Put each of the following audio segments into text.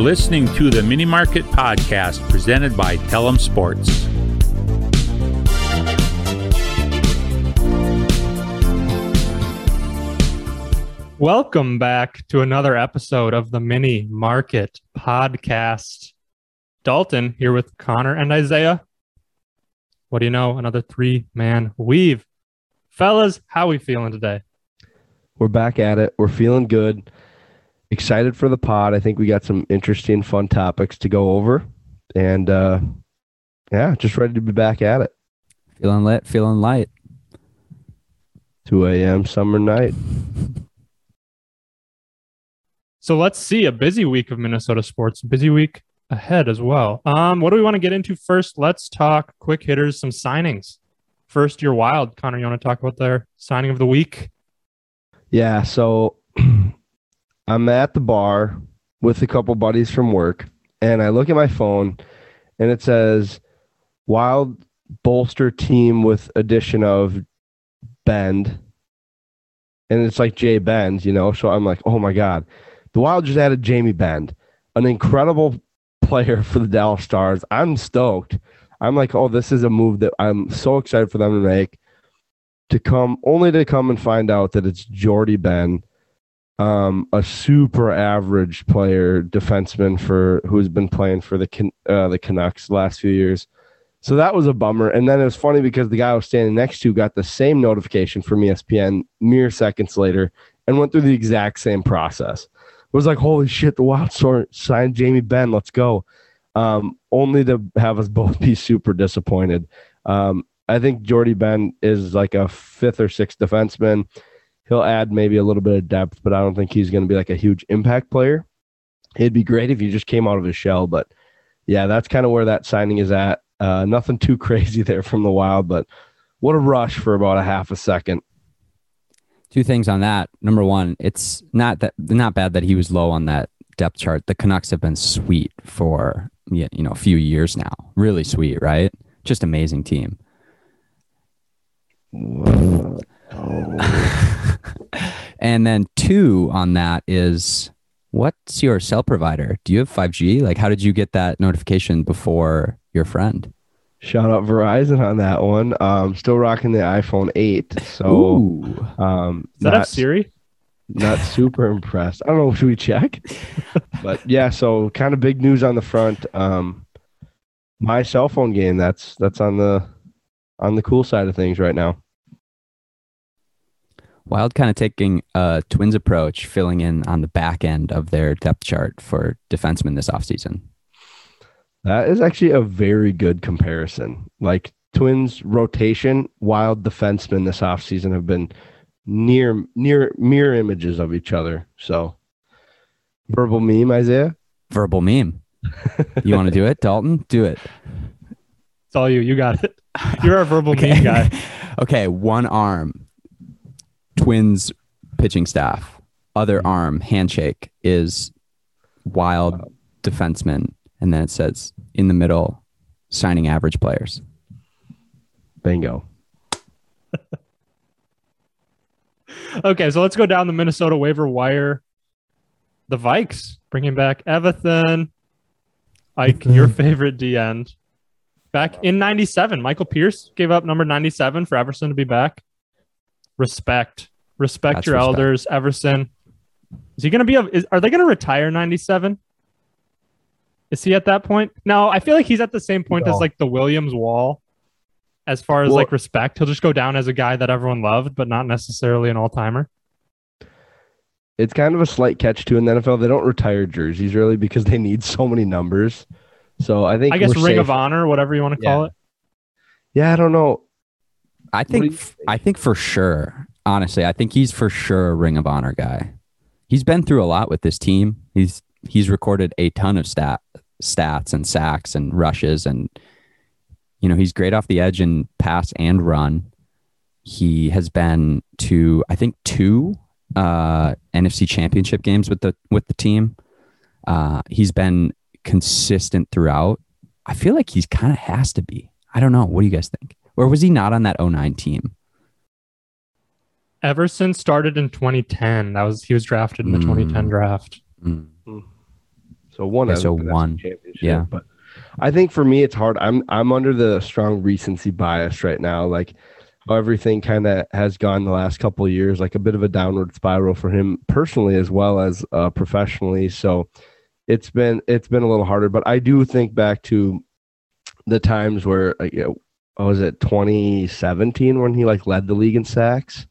You're listening to the Mini Market Podcast presented by Tellem Sports. Welcome back to another episode of the Mini Market Podcast. Dalton here with Connor and Isaiah. What do you know? Another three man weave. Fellas, how we feeling today? We're back at it. We're feeling good. Excited for the pod. I think we got some interesting, fun topics to go over. And uh yeah, just ready to be back at it. Feeling lit, feeling light. 2 a.m. summer night. So let's see a busy week of Minnesota sports, busy week ahead as well. Um, what do we want to get into first? Let's talk quick hitters, some signings. First, your wild. Connor, you want to talk about their signing of the week? Yeah, so I'm at the bar with a couple buddies from work, and I look at my phone and it says Wild bolster team with addition of Benn. And it's like Jay Bend, you know. So I'm like, oh my God. The Wild just added Jamie Benn, an incredible player for the Dallas Stars. I'm stoked. I'm like, oh, this is a move that I'm so excited for them to make. To come only to come and find out that it's Jordy Benn, um, a super average player, defenseman for who's been playing for the uh, the Canucks the last few years. So that was a bummer. And then it was funny because the guy I was standing next to got the same notification from ESPN mere seconds later and went through the exact same process. It was like, holy shit, the Wild signed Jamie Benn. Let's go. Um, only to have us both be super disappointed. Um, I think Jordy Benn is like a fifth or sixth defenseman. He'll add maybe a little bit of depth, but I don't think he's going to be like a huge impact player. It'd be great if he just came out of his shell, but yeah, that's kind of where that signing is at. Uh, nothing too crazy there from the Wild, but what a rush for about a half a second. Two things on that. Number one, it's not that not bad that he was low on that depth chart. The Canucks have been sweet for you know a few years now. Really sweet, right? Just amazing team. And then two on that is what's your cell provider? Do you have 5G? Like how did you get that notification before your friend? Shout out Verizon on that one. Um, still rocking the iPhone 8. So Ooh. um, Does that have not- Siri? not super impressed. I don't know. Should we check? but yeah, so kind of big news on the front. Um, my cell phone game. That's that's on the on the cool side of things right now. Wild kind of taking a twins approach, filling in on the back end of their depth chart for defensemen this offseason. That is actually a very good comparison. Like Twins rotation, wild defensemen this offseason have been near near mirror images of each other. So verbal meme, Isaiah. Verbal meme. You want to do it, Dalton? Do it. It's all you. You got it. You're our verbal meme guy. okay, one arm, twins pitching staff. Other mm-hmm. arm, handshake is wild defenseman. And then it says in the middle, signing average players. Bingo. Okay, so let's go down the Minnesota waiver wire. The Vikes bringing back Everson. Ike, your mm-hmm. favorite D end. Back in 97, Michael Pierce gave up number 97 for Everson to be back. Respect. Respect That's your respect. elders, Everson. Is he going to be a, is, are they going to retire 97? Is he at that point? No, I feel like he's at the same point No. as like the Williams wall as far as Well- like respect. He'll just go down as a guy that everyone loved, but not necessarily an all timer. It's kind of a slight catch too in the NFL. They don't retire jerseys really because they need so many numbers. So I think I guess Ring safe. of Honor, whatever you want to call Yeah. it. Yeah, I don't know. I think think? I think for sure. Honestly, I think he's for sure a Ring of Honor guy. He's been through a lot with this team. He's he's recorded a ton of stat stats and sacks and rushes and you know, he's great off the edge in pass and run. He has been to I think two uh NFC championship games with the with the team. Uh he's been consistent throughout. I feel like he's kind of has to be. I don't know. What do you guys think? Or was he not on that 09 team? Everson started in 2010. That was he was drafted in the Mm. 2010 draft. Mm. So So one. Okay, so one. a championship. Yeah. But I think for me, it's hard. I'm I'm under the strong recency bias right now. Like how everything kind of has gone the last couple of years, like a bit of a downward spiral for him personally as well as uh, professionally. So it's been it's been a little harder. But I do think back to the times where uh, you know, what was it 2017 when he like led the league in sacks,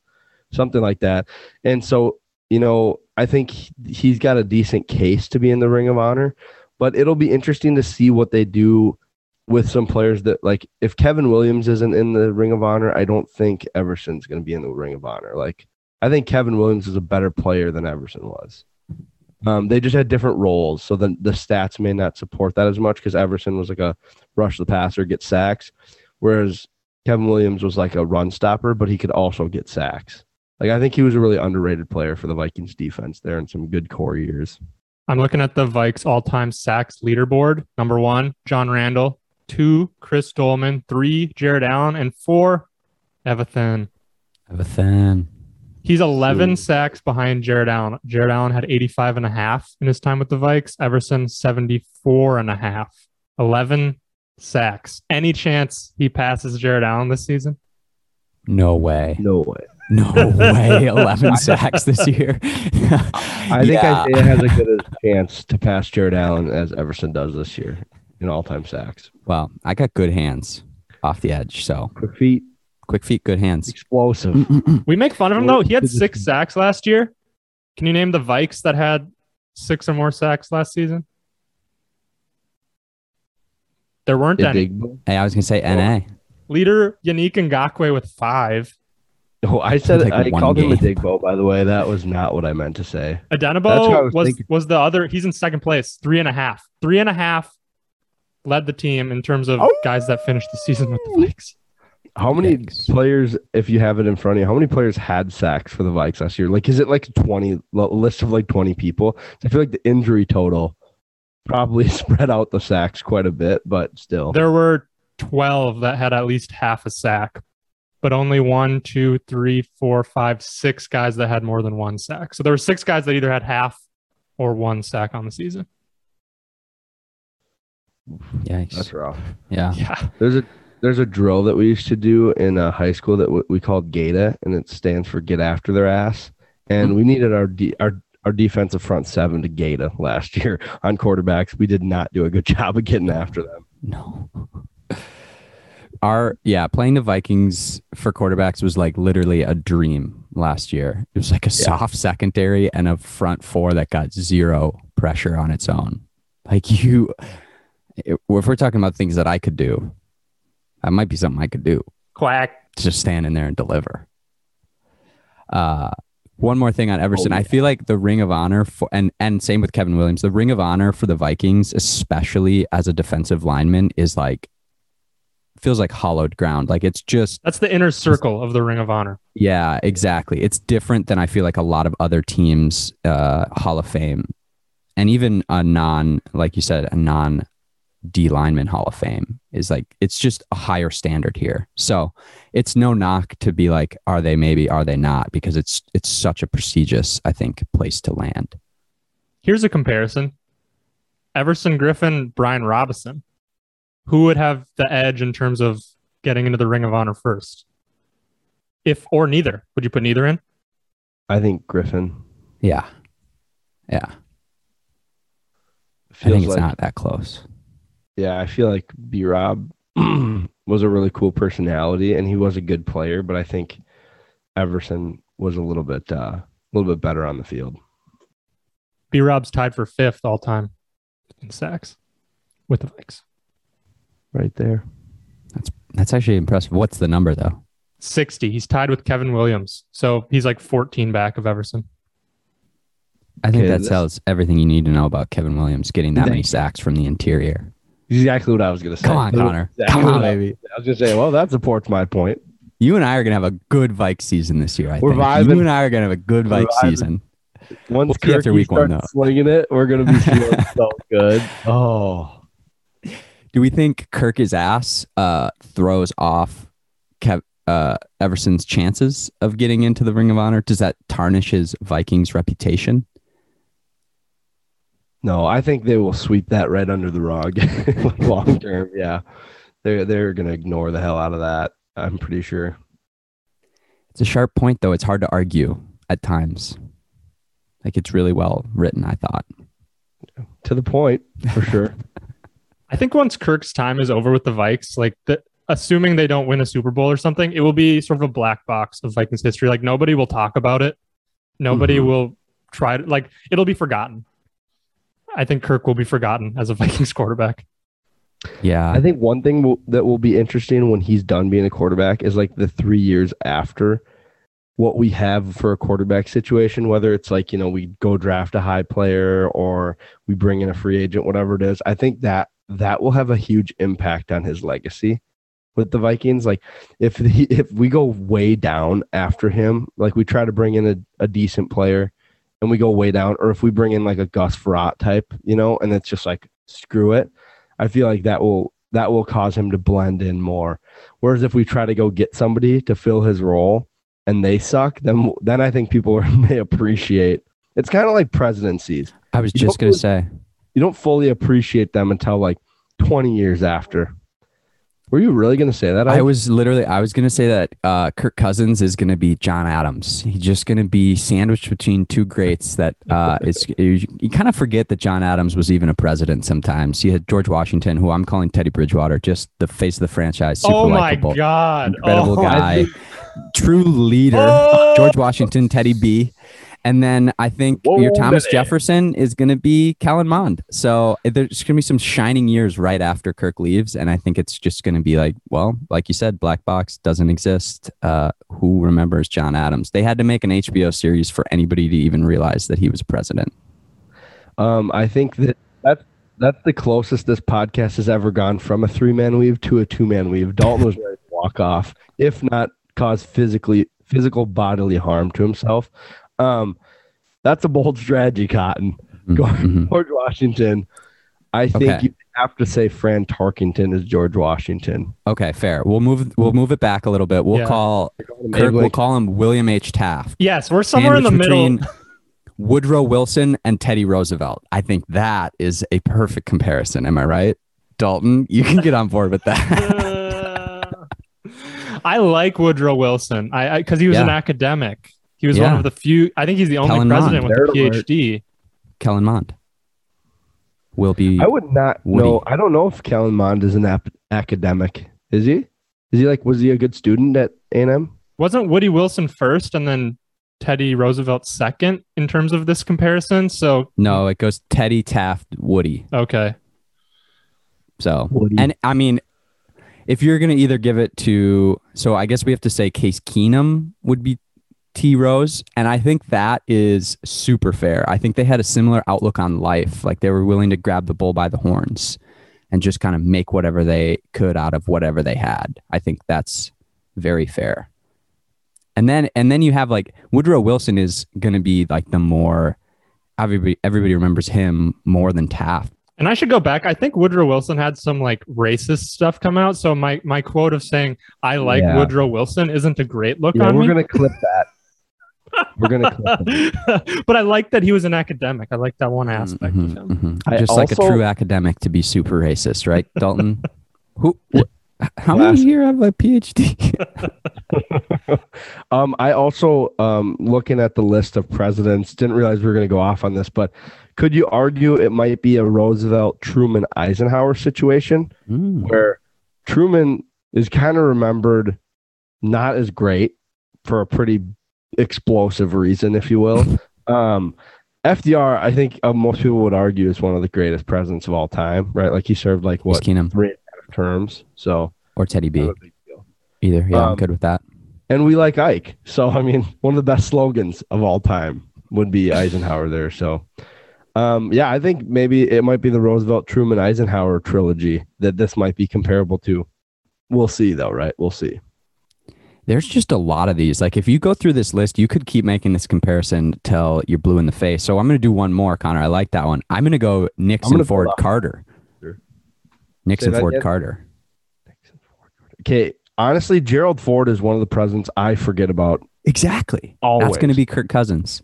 something like that. And so you know, I think he- he's got a decent case to be in the Ring of Honor, but it'll be interesting to see what they do with some players that like if Kevin Williams isn't in the Ring of Honor, I don't think Everson's going to be in the Ring of Honor. Like I think Kevin Williams is a better player than Everson was. Um, they just had different roles, so the the stats may not support that as much because Everson was like a rush the passer, get sacks, whereas Kevin Williams was like a run stopper, but he could also get sacks. Like I think he was a really underrated player for the Vikings defense there in some good core years. I'm looking at the Vikes all-time sacks leaderboard. Number one, John Randle. Two, Chris Doleman. Three, Jared Allen, and four, Everson. Everson. He's 11 Ooh. sacks behind Jared Allen. Jared Allen had 85 and a half in his time with the Vikes. Everson 74 and a half. 11 sacks. Any chance he passes Jared Allen this season? No way. No way. No way. 11 sacks this year. I think Yeah. Isaiah has a good chance to pass Jared Allen as Everson does this year in all time sacks. Well, I got good hands off the edge. So Quick feet, quick feet, good hands. explosive. We make fun of him though. He had six sacks last year. Can you name the Vikes that had six or more sacks last season? There weren't any. Digbo. Hey, I was going to say NA. Leader Yannick Ngakoue with five. No, I said Like I one called him a game. Digbo. By the way, that was not what I meant to say. That's what I Odenigbo was was thinking. was the other. He's in second place, three and a half. Three and a half led the team in terms of Oh. guys that finished the season with the Vikes. How many Yikes. players, if you have it in front of you, how many players had sacks for the Vikes last year? Like, is it like 20 list of like 20 people? I feel like the injury total probably spread out the sacks quite a bit, but still. There were twelve that had at least half a sack, but only one, two, three, four, five, six guys that had more than one sack. So there were six guys that either had half or one sack on the season. Yikes. That's rough. yeah. Yeah, There's a there's a drill that we used to do in uh, high school that w- we called GATA, and it stands for get after their ass. And we needed our de- our our defensive front seven to GATA last year on quarterbacks. We did not do a good job of getting after them. No. Our yeah, playing the Vikings for quarterbacks was like literally a dream last year. It was like a soft secondary and a front four that got zero pressure on its own. Like you, if we're talking about things that I could do, that might be something I could do. quack. Just stand in there and deliver. Uh, one more thing on Everson. I feel like the Ring of Honor for and and same with Kevin Williams. The Ring of Honor for the Vikings, especially as a defensive lineman, is like feels like hollowed ground. Like it's just That's the inner circle of the Ring of Honor. yeah, exactly. It's different than I feel like a lot of other teams uh Hall of Fame and even a non like you said a non D lineman Hall of Fame is like it's just a higher standard here. So it's no knock to be like are they maybe are they not because it's it's such a prestigious I think place to land. Here's a comparison: Everson Griffen, Brian Robison. Who would have the edge in terms of getting into the Ring of Honor first? If or neither, would you put neither in? I think Griffen Yeah. Yeah. I think it's like not that close. Yeah. I feel like B Rob was a really cool personality and he was a good player, but I think Everson was a little bit uh, a little bit better on the field. B Rob's tied for fifth all time in sacks with the Vikes. Right there. That's that's actually impressive. What's the number though? 60. He's tied with Kevin Williams. So he's like 14 back of Everson. I think Okay, that this- tells everything you need to know about Kevin Williams getting that Thank many sacks from the interior. Exactly what I was gonna say. Come on, Connor. exactly Come on, I- baby. I was gonna say, well, that supports my point. You and I are gonna have a good Vike season this year. I We're think vibing. you and I are gonna have a good Vike season. Once We'll after week one, starts slinging it, we're gonna be feeling so good. Oh, Do we think Kirk's ass uh, throws off Kev- uh, Everson's chances of getting into the Ring of Honor? Does that tarnish his Vikings reputation? No, I think they will sweep that right under the rug long term. Yeah, they're they're gonna ignore the hell out of that. I'm pretty sure. It's a sharp point, though. It's hard to argue at times. Like it's really well written, I thought. To the point, for sure. I think once Kirk's time is over with the Vikes, like the, assuming they don't win a Super Bowl or something, it will be sort of a black box of Vikings history. Like nobody will talk about it. Nobody Mhm. will try to like it'll be forgotten. I think Kirk will be forgotten as a Vikings quarterback. Yeah. I think one thing will, that will be interesting when he's done being a quarterback is like the three years after what we have for a quarterback situation, whether it's like, you know, we go draft a high player or we bring in a free agent, whatever it is. I think that that will have a huge impact on his legacy with the Vikings. Like if he, if we go way down after him, like we try to bring in a, a decent player and we go way down, or if we bring in like a Gus Frerotte type, you know, and it's just like screw it. I feel like that will that will cause him to blend in more. Whereas if we try to go get somebody to fill his role and they suck, then then I think people may appreciate. It's kind of like presidencies. I was You just going to say. You don't fully appreciate them until like 20 years after. Were you really going to say that? I Ike? was literally, I was going to say that uh, Kirk Cousins is going to be John Adams. He's just going to be sandwiched between two greats that uh, it's, you, you kind of forget that John Adams was even a president sometimes. You had George Washington, who I'm calling Teddy Bridgewater, just the face of the franchise. Super oh my likable, god. Incredible oh, guy. True leader. Oh! George Washington, Teddy B. And then I think Whoa, your Thomas baby. Jefferson is going to be Kellen Mond. So eh, there's going to be some shining years right after Kirk leaves. And I think it's just going to be like, well, like you said, Black Box doesn't exist. Uh, who remembers John Adams? They had to make an HBO series for anybody to even realize that he was president. Um, I think that that's that's the closest this podcast has ever gone from a three man weave to a two man weave. Dalton was ready to walk off, if not cause physically physical bodily harm to himself. Um, that's a bold strategy, Cotton. Go- Mhm. George Washington. I think Okay. you have to say Fran Tarkenton is George Washington. Okay, fair. We'll move. We'll move it back a little bit. We'll Yeah. call Kirk. We'll call him William H. Taft. Yes, we're somewhere in the middle. Woodrow Wilson and Teddy Roosevelt. I think that is a perfect comparison. Am I right? Dalton, you can get on board with that. I like Woodrow Wilson. I because he was an academic. He was one of the few. I think he's the only Kellen president Mond. with a Nerd alert. PhD. Kellen Mond will be. I would not Woody. know. I don't know if Kellen Mond is an ap- academic. Is he? Is he like? Was he a good student at A and M? Wasn't Woody Wilson first, and then Teddy Roosevelt second in terms of this comparison? So no, it goes Teddy Taft Woody. okay, So Woody. and I mean, if you're gonna either give it to, so I guess we have to say Case Keenum would be T Rose, and I think that is super fair. I think they had a similar outlook on life, like they were willing to grab the bull by the horns and just kind of make whatever they could out of whatever they had. I think that's very fair. And then and then you have like Woodrow Wilson is gonna be like the more everybody everybody remembers him more than Taft. and I should go back. I think Woodrow Wilson had some like racist stuff come out. So my my quote of saying I like Yeah. Woodrow Wilson isn't a great look Yeah, on we're me. gonna clip that. we're gonna but I like that he was an academic. I like that one aspect Mhm, of him. mhm. I Just like a true academic to be super racist, right, Dalton? Who? Wh- how Last- many here have a PhD? um, I also um looking at the list of presidents, didn't realize we were gonna go off on this, but could you argue it might be a Roosevelt, Truman, Eisenhower situation Mm, where Truman is kind of remembered not as great for a pretty explosive reason, if you will. um, FDR, I think uh, most people would argue is one of the greatest presidents of all time, right? Like he served like what Keenum three and a half terms, so or Teddy B. not a big deal. Either. Yeah, I'm Um, good with that. And we like Ike, so I mean, one of the best slogans of all time would be Eisenhower there. So, um, yeah, I think maybe it might be the Roosevelt, Truman, Eisenhower trilogy that this might be comparable to. We'll see, though, right? We'll see. There's just a lot of these. Like if you go through this list, you could keep making this comparison till you're blue in the face. So I'm going to do one more, Connor. I like that one. I'm going to go Nixon, gonna Ford. Carter. Sure. Nixon, Ford, again? Carter. Okay, honestly, Gerald Ford is one of the presidents I forget about. Exactly. Always. That's going to be Kirk Cousins.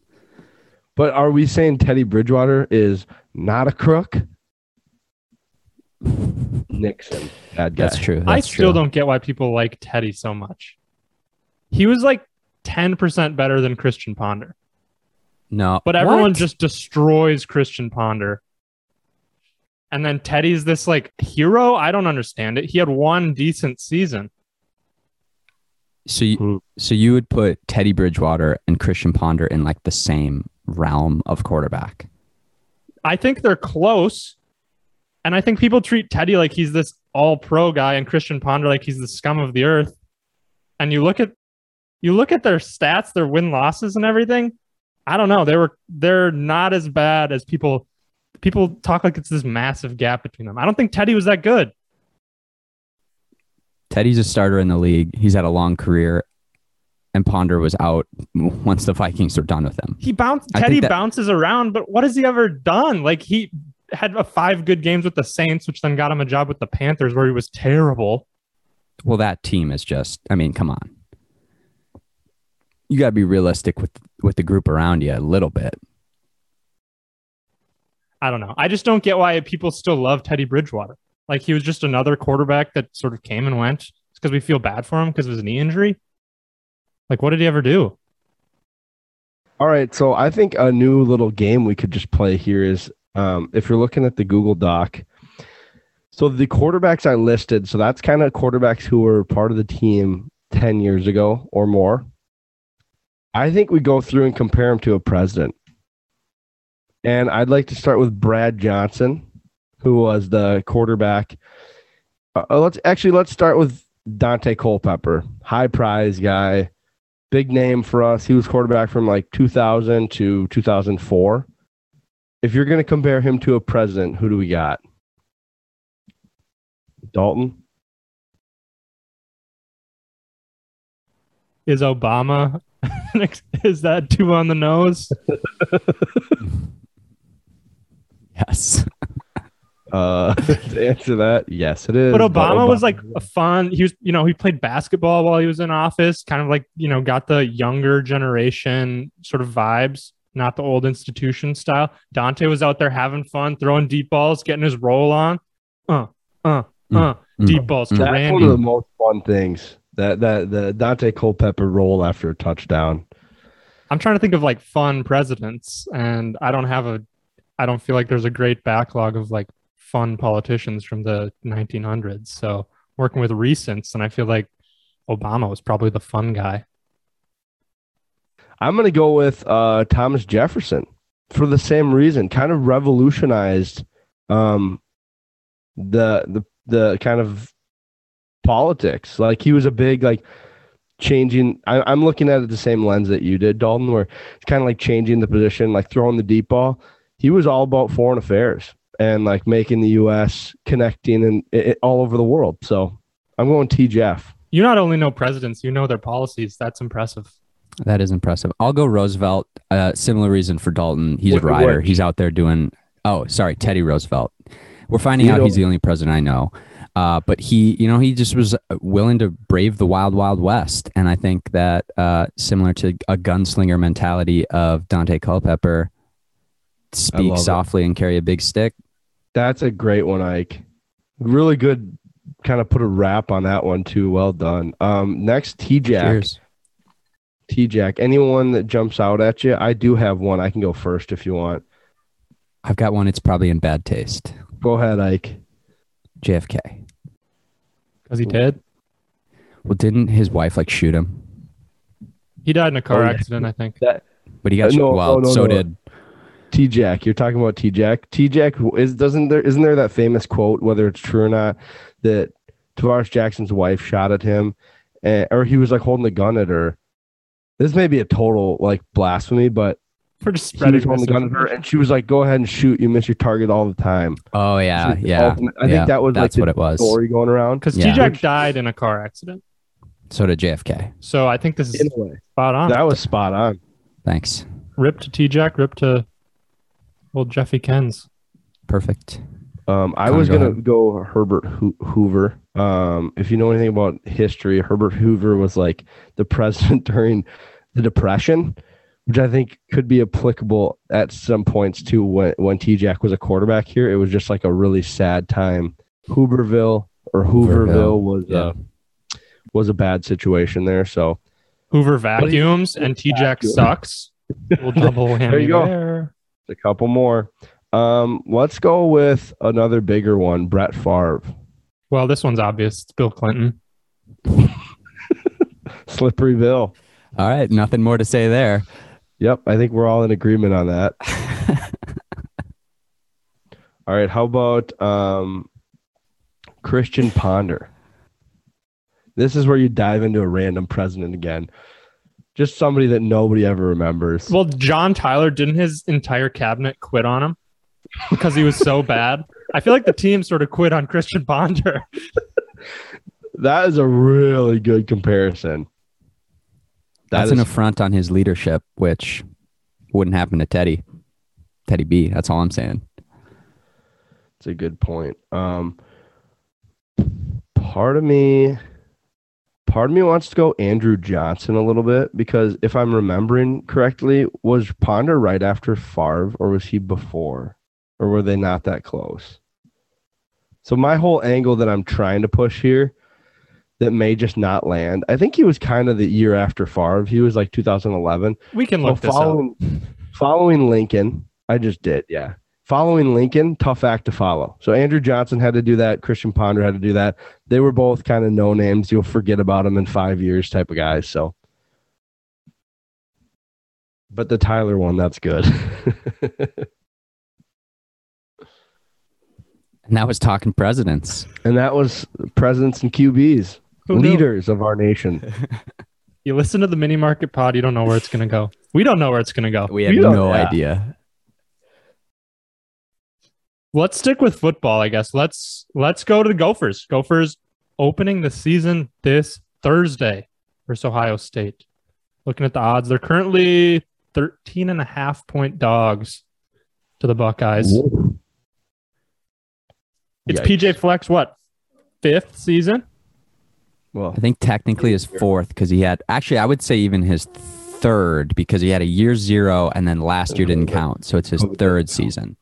But are we saying Teddy Bridgewater is not a crook. Nixon, bad guy. That's true. I still true. don't get why people like Teddy so much. He was like 10% better than Christian Ponder, No, but everyone What? just destroys Christian Ponder. And then Teddy's this like hero. I don't understand it. He had one decent season. So you, so you would put Teddy Bridgewater and Christian Ponder in like the same realm of quarterback. I think they're close. And I think people treat Teddy like he's this all pro guy and Christian Ponder like he's the scum of the earth. And you look at you look at their stats, their win losses and everything. I don't know. They were they're not as bad as people people talk like it's this massive gap between them. I don't think Teddy was that good. Teddy's a starter in the league. He's had a long career, and Ponder was out once the Vikings were done with him. He bounced Teddy that- bounces around, but what has he ever done? Like he had a five good games with the Saints, which then got him a job with the Panthers where he was terrible. Well, that team is just. I mean, come on. You got to be realistic with with the group around you a little bit. I don't know. I just don't get why people still love Teddy Bridgewater. Like he was just another quarterback that sort of came and went. It's because we feel bad for him because of his knee injury. Like, what did he ever do? All right, so I think a new little game we could just play here is um, if you're looking at the Google Doc. So the quarterbacks I listed, so that's kind of quarterbacks who were part of the team 10 years ago or more. I think we go through and compare him to a president. And I'd like to start with Brad Johnson, who was the quarterback. Uh, let's actually let's start with Dante Culpepper, high prize guy big name for us. He was quarterback from like 2000 to 2004. If you're going to compare him to a president, who do we got? Dalton? Is Obama? is that too on the nose? Yes. Uh, to answer that, yes, it is. But Obama was like a fun. He was, you know, he played basketball while he was in office, kind of like, you know, got the younger generation sort of vibes, not the old institution style. Dante was out there having fun, throwing deep balls, getting his roll on. Uh, uh, Mm, uh, mm. deep balls to that's one of the most fun things. That that the Dante Culpepper roll after a touchdown. I'm trying to think of like fun presidents, and I don't have a, I don't feel like there's a great backlog of like fun politicians from the 1900s. So working with recents, and I feel like Obama was probably the fun guy. I'm going to go with uh, Thomas Jefferson for the same reason. Kind of revolutionized um, the the the kind of politics. Like he was a big like changing. I, I'm looking at it the same lens that you did, Dalton, where it's kind of like changing the position, like throwing the deep ball. He was all about foreign affairs and like making the U.S. connecting and it, all over the world. So I'm going T. Jeff. You not only know presidents, you know their policies. That's impressive. That is impressive. I'll go Roosevelt. Uh, similar reason for Dalton. He's Which- a rider. which? He's out there doing. Oh, sorry, Teddy Roosevelt. We're finding You out know- he's the only president I know. Uh, but he, you know, he just was willing to brave the wild, wild west, and I think that uh, similar to a gunslinger mentality of Dante Culpepper, speak love it. softly and carry a big stick. That's a great one, Ike. Really good. Kind of put a wrap on that one too. Well done. Um, next, T Jack. Cheers. T Jack. Anyone that jumps out at you, I do have one. I can go first if you want. I've got one. It's probably in bad taste. Go ahead, Ike. JFK. Because he did. Well, didn't his wife like shoot him? He died in a car Oh, yeah. accident, I think. But he got Uh, shot. no, well, no, no, so no. did T Jack. You're talking about T Jack. T Jack is doesn't there isn't there that famous quote, whether it's true or not, that Tarvaris Jackson's wife shot at him, and, or he was like holding a gun at her. This may be a total like blasphemy, but For just he spreading was holding a gun at her, and she was like, "Go ahead and shoot. You miss your target all the time." Oh yeah, was yeah. ultimate- I yeah, think that was like that's the what it was. story going around. Because Yeah. T-Jack died in a car accident. So did JFK. So I think this is In a way, spot on. that was spot on. Thanks. Rip to T-Jack, rip to old Jeffy Kens. Perfect. Um, I Connor, was go gonna ahead. go Herbert Ho- Hoover. Um, if you know anything about history, Herbert Hoover was like the president during the Depression, which I think could be applicable at some points too. When when T Jack was a quarterback here, it was just like a really sad time. Hooverville or Hooverville, Hooverville, was yeah. uh, was a bad situation there. So Hoover vacuums and T Jack Vacuum. sucks. We'll double whammy There you go. there. a couple more. Um, let's go with another bigger one, Brett Favre. Well, this one's obvious. It's Bill Clinton. Slippery Bill. All right, nothing more to say there. Yep, I think we're all in agreement on that. All right, how about um, Christian Ponder? This is where you dive into a random president again. Just somebody that nobody ever remembers. Well, John Tyler didn't his entire cabinet quit on him because he was so bad. I feel like the team sort of quit on Christian Ponder. that is a really good comparison. That That's is an affront on his leadership, which wouldn't happen to Teddy. Teddy B. That's all I'm saying. It's a good point. Um, part of me, part of me wants to go Andrew Johnson a little bit because if I'm remembering correctly, was Ponder right after Favre or was he before, or were they not that close? So my whole angle that I'm trying to push here, that may just not land. I think he was kind of the year after Favre. He was like 2011. We can So look this up. following, following Lincoln, I just did, yeah. Following Lincoln, tough act to follow. So Andrew Johnson had to do that. Christian Ponder had to do that. They were both kind of no names. You'll forget about them in five years type of guys. So, but the Tyler one, that's good. And that was talking presidents. and that was presidents and QBs, Who knew? leaders of our nation. You listen to the mini market pod, you don't know where it's going to go. We don't know where it's going to go. We have We no yeah. idea. Let's stick with football, I guess. Let's let's go to the Gophers. Gophers opening the season this Thursday versus Ohio State. Looking at the odds, they're currently 13 and a half point dogs to the Buckeyes. It's Yikes. PJ Fleck's, what? Fifth season? Well, I think technically his fourth because he had actually I would say even his third because he had a year zero and then last year didn't count. So it's his third season.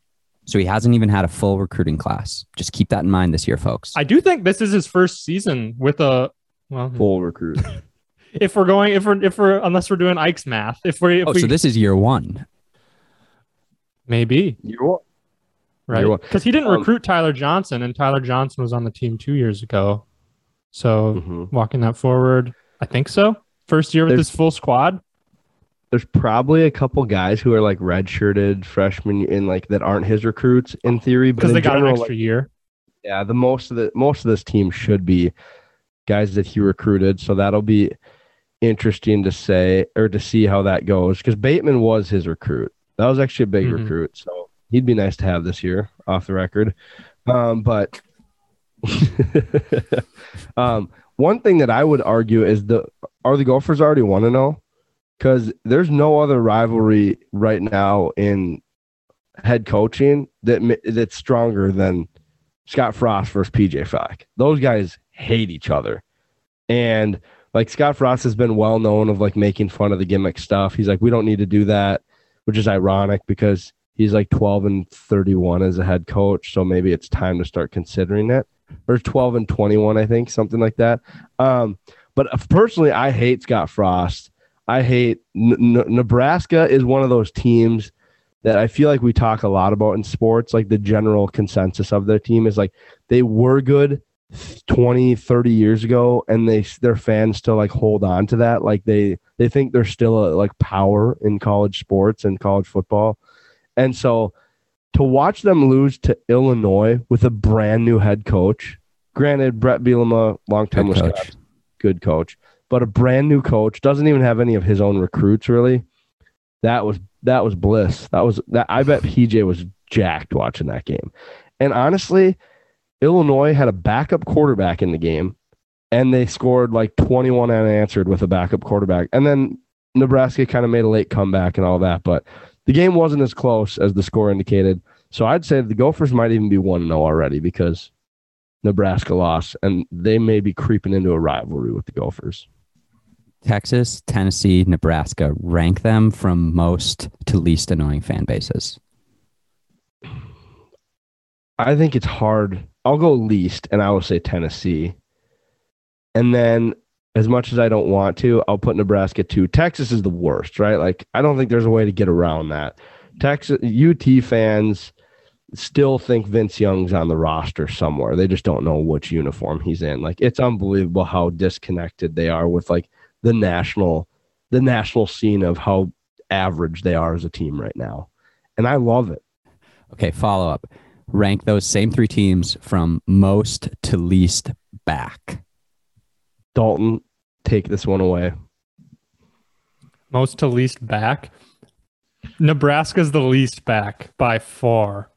So he hasn't even had a full recruiting class. Just keep that in mind this year, folks. I do think this is his first season with a well full recruit. if we're going if we're if we're unless we're doing Ike's math. If we if oh, we so this is year one. maybe You're what? right because he didn't Um, recruit Tyler Johnson and Tyler Johnson was on the team two years ago. So Mhm. walking that forward, I think so. First year with There's- this full squad. there's probably a couple guys who are like redshirted freshmen in like that aren't his recruits in theory, but because they got general, an extra like, year. yeah, the most of the most of this team should be guys that he recruited. So that'll be interesting to say or to see how that goes because Bateman was his recruit. That was actually a big Mhm. recruit, so he'd be nice to have this year off the record. Um, but um, one thing that I would argue is the are the Gophers already want to know because there's no other rivalry right now in head coaching that that's stronger than Scott Frost versus PJ Fleck. Those guys hate each other. And like Scott Frost has been well known of like making fun of the gimmick stuff. He's like, we don't need to do that, which is ironic because he's like 12 and 31 as a head coach. So maybe it's time to start considering it. Or 12 and 21, I think, something like that. Um, but personally, I hate Scott Frost. I hate N- Nebraska is one of those teams that I feel like we talk a lot about in sports. Like the general consensus of their team is like they were good 20, 30 years ago, and they their fans still like hold on to that. Like they they think they're still a, like power in college sports and college football, and so to watch them lose to Illinois with a brand new head coach. Granted, Bret Bielema, longtime Good Wisconsin coach. good coach, but a brand new coach doesn't even have any of his own recruits really. That was that was bliss. That was that I bet PJ was jacked watching that game. And honestly, Illinois had a backup quarterback in the game and they scored like 21 unanswered with a backup quarterback. And then Nebraska kind of made a late comeback and all that, but the game wasn't as close as the score indicated. So I'd say the Gophers might even be 1 0 already because Nebraska lost and they may be creeping into a rivalry with the Gophers. Texas, Tennessee, Nebraska. Rank them from most to least annoying fan bases. I think it's hard. I'll go least, and I will say Tennessee. And then, as much as I don't want to, I'll put Nebraska two. Texas is the worst, right? Like, I don't think there's a way to get around that. Texas UT fans still think Vince Young's on the roster somewhere. They just don't know which uniform he's in. Like, it's unbelievable how disconnected they are with like the national, the national scene of how average they are as a team right now. And I love it. Okay, follow up. Rank those same three teams from most to least back. Dalton, take this one away. Most to least back. Nebraska's the least back by far.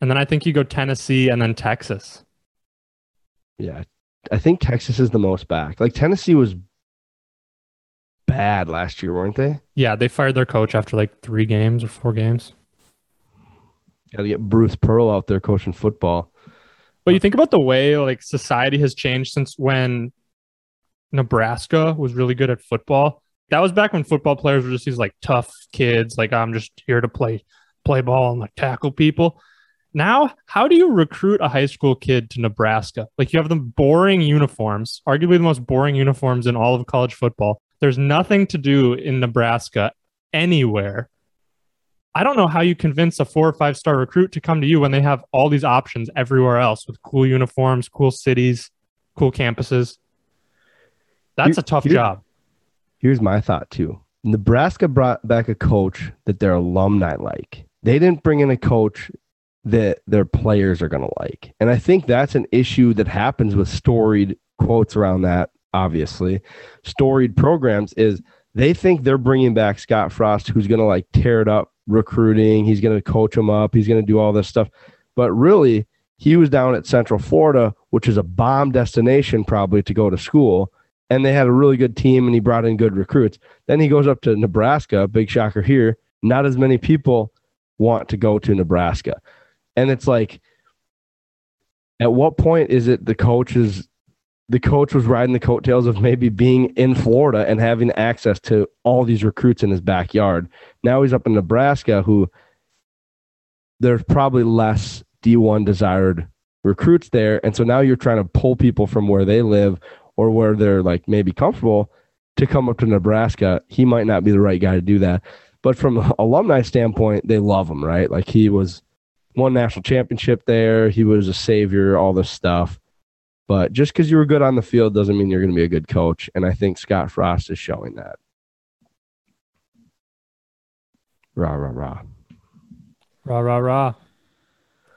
And then I think you go Tennessee and then Texas. Yeah. I think Texas is the most back. Like Tennessee was bad last year, weren't they? Yeah, they fired their coach after like three games or four games. Got to get Bruce Pearl out there coaching football. But you think about the way like society has changed since when Nebraska was really good at football. That was back when football players were just these like tough kids, like I'm just here to play play ball and like tackle people. Now, how do you recruit a high school kid to Nebraska? Like you have the boring uniforms, arguably the most boring uniforms in all of college football. There's nothing to do in Nebraska anywhere. I don't know how you convince a four or five star recruit to come to you when they have all these options everywhere else with cool uniforms, cool cities, cool campuses. That's Here- a tough here- job. Here's my thought too. Nebraska brought back a coach that their alumni like. They didn't bring in a coach that their players are going to like. And I think that's an issue that happens with storied quotes around that, obviously. Storied programs is they think they're bringing back Scott Frost, who's going to like tear it up recruiting. He's going to coach them up. He's going to do all this stuff. But really, he was down at Central Florida, which is a bomb destination probably to go to school. And they had a really good team and he brought in good recruits. Then he goes up to Nebraska, big shocker here. Not as many people want to go to Nebraska. And it's like, at what point is it the coach is the coach was riding the coattails of maybe being in Florida and having access to all these recruits in his backyard. Now he's up in Nebraska, who there's probably less D1 desired recruits there. And so now you're trying to pull people from where they live or where they're like maybe comfortable to come up to Nebraska. He might not be the right guy to do that. But from alumni standpoint, they love him, right? Like he was won national championship there. He was a savior, all this stuff. But just because you were good on the field doesn't mean you're going to be a good coach. And I think Scott Frost is showing that. Rah, rah, rah. Rah rah rah.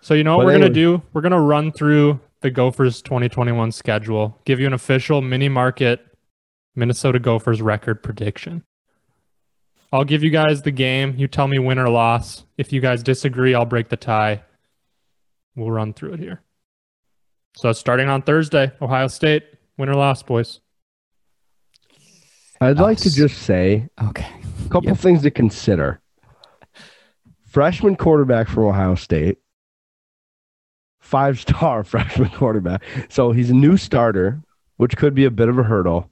So you know what But we're gonna do? We're gonna run through the Gophers 2021 schedule, give you an official mini market Minnesota Gophers record prediction. I'll give you guys the game. You tell me win or loss. If you guys disagree, I'll break the tie. We'll run through it here. So starting on Thursday, Ohio State, win or loss, boys. I'd like to just say Okay. a couple Yep. things to consider. Freshman quarterback from Ohio State, five star freshman quarterback. So he's a new starter, which could be a bit of a hurdle.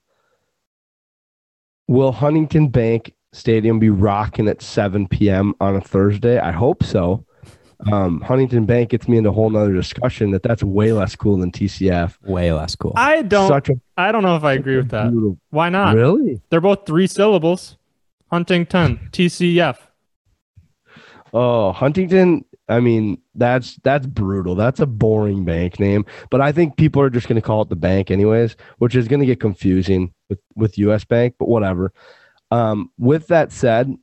Will Huntington Bank Stadium be rocking at 7 p.m. on a Thursday? I hope so. Um, Huntington Bank gets me into a whole nother discussion that that's way less cool than TCF. Way less cool. I don't Such a I don't know if I agree with that. brutal- Why not? Really? They're both three syllables. Huntington, TCF. Oh, Huntington. I mean, that's that's brutal. That's a boring bank name. But I think people are just going to call it the bank anyways, which is going to get confusing with with US Bank. But whatever. Um, with that said,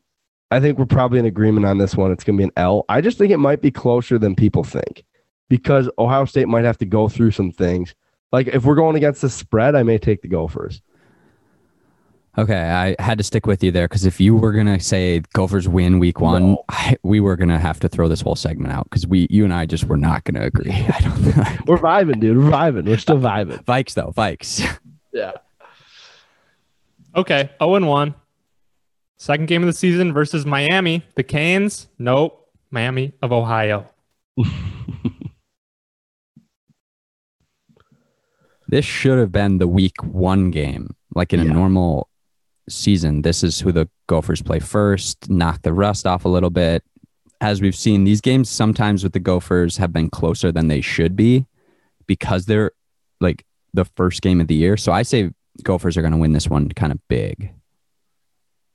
I think we're probably in agreement on this one. It's going to be an L. I just think it might be closer than people think because Ohio State might have to go through some things. Like if we're going against the spread, I may take the Gophers. Okay, I had to stick with you there because if you were gonna say Gophers win week one, No. I, we were gonna have to throw this whole segment out because we, you and I, just were not gonna agree. I don't. We're vibing, dude. We're vibing. We're still vibing. Vikes though, Vikes. Yeah. Okay, 0 and 1. Second game of the season versus Miami. The Canes? Nope. Miami of Ohio. This should have been the week one game Like in Yeah. a normal season, this is who the Gophers play first, knock the rust off a little bit. As we've seen, these games sometimes with the Gophers have been closer than they should be because they're like the first game of the year. So I say Gophers are going to win this one kind of big.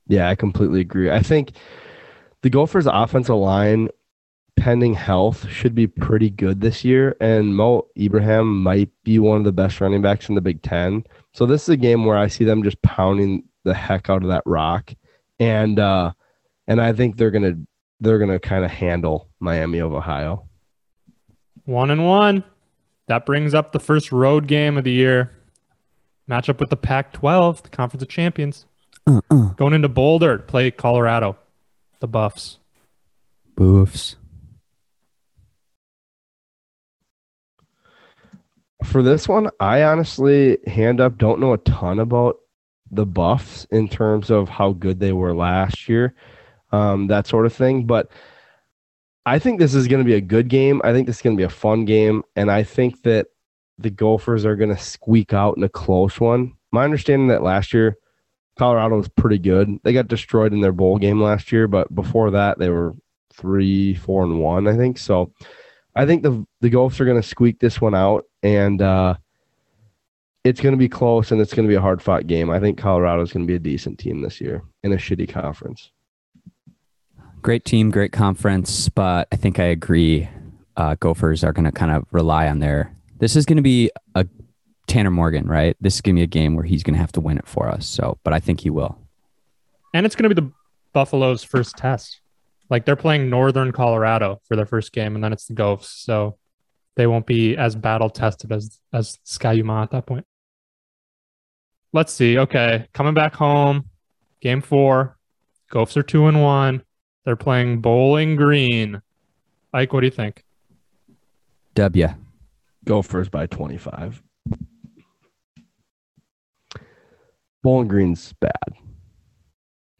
Yeah, I completely agree. I think the Gophers' offensive line, pending health, should be pretty good this year. And Mo Ibrahim might be one of the best running backs in the Big Ten. So this is a game where I see them just pounding the heck out of that rock, and uh, and I think they're gonna they're gonna kind of handle Miami of Ohio. One and one. That brings up the first road game of the year. Matchup with the Pac 12, the Conference of Champions. Uh, uh. Going into Boulder to play Colorado, the Buffs. Boofs. For this one, I honestly hand up don't know a ton about the Buffs in terms of how good they were last year, um, that sort of thing. But I think this is going to be a good game. I think this is going to be a fun game, and I think that the Gophers are going to squeak out in a close one. My understanding that last year Colorado was pretty good. They got destroyed in their bowl game last year, but before that they were three, four, and one, I think. So I think the the Gophers are going to squeak this one out, and uh, it's going to be close, and it's going to be a hard fought game. I think Colorado is going to be a decent team this year in a shitty conference. Great team, great conference, but I think I agree. Uh, Gophers are going to kind of rely on their. This is going to be a Tanner Morgan, right? This is going to be a game where he's going to have to win it for us. So, but I think he will. And it's going to be the Buffalo's first test. Like they're playing Northern Colorado for their first game, and then it's the Gophs. So they won't be as battle tested as as Ski-U-Mah at that point. Let's see. Okay, coming back home, game four. Gophs are two and one. They're playing Bowling Green. Ike, what do you think? W. Gophers by twenty five. Bowling Green's bad.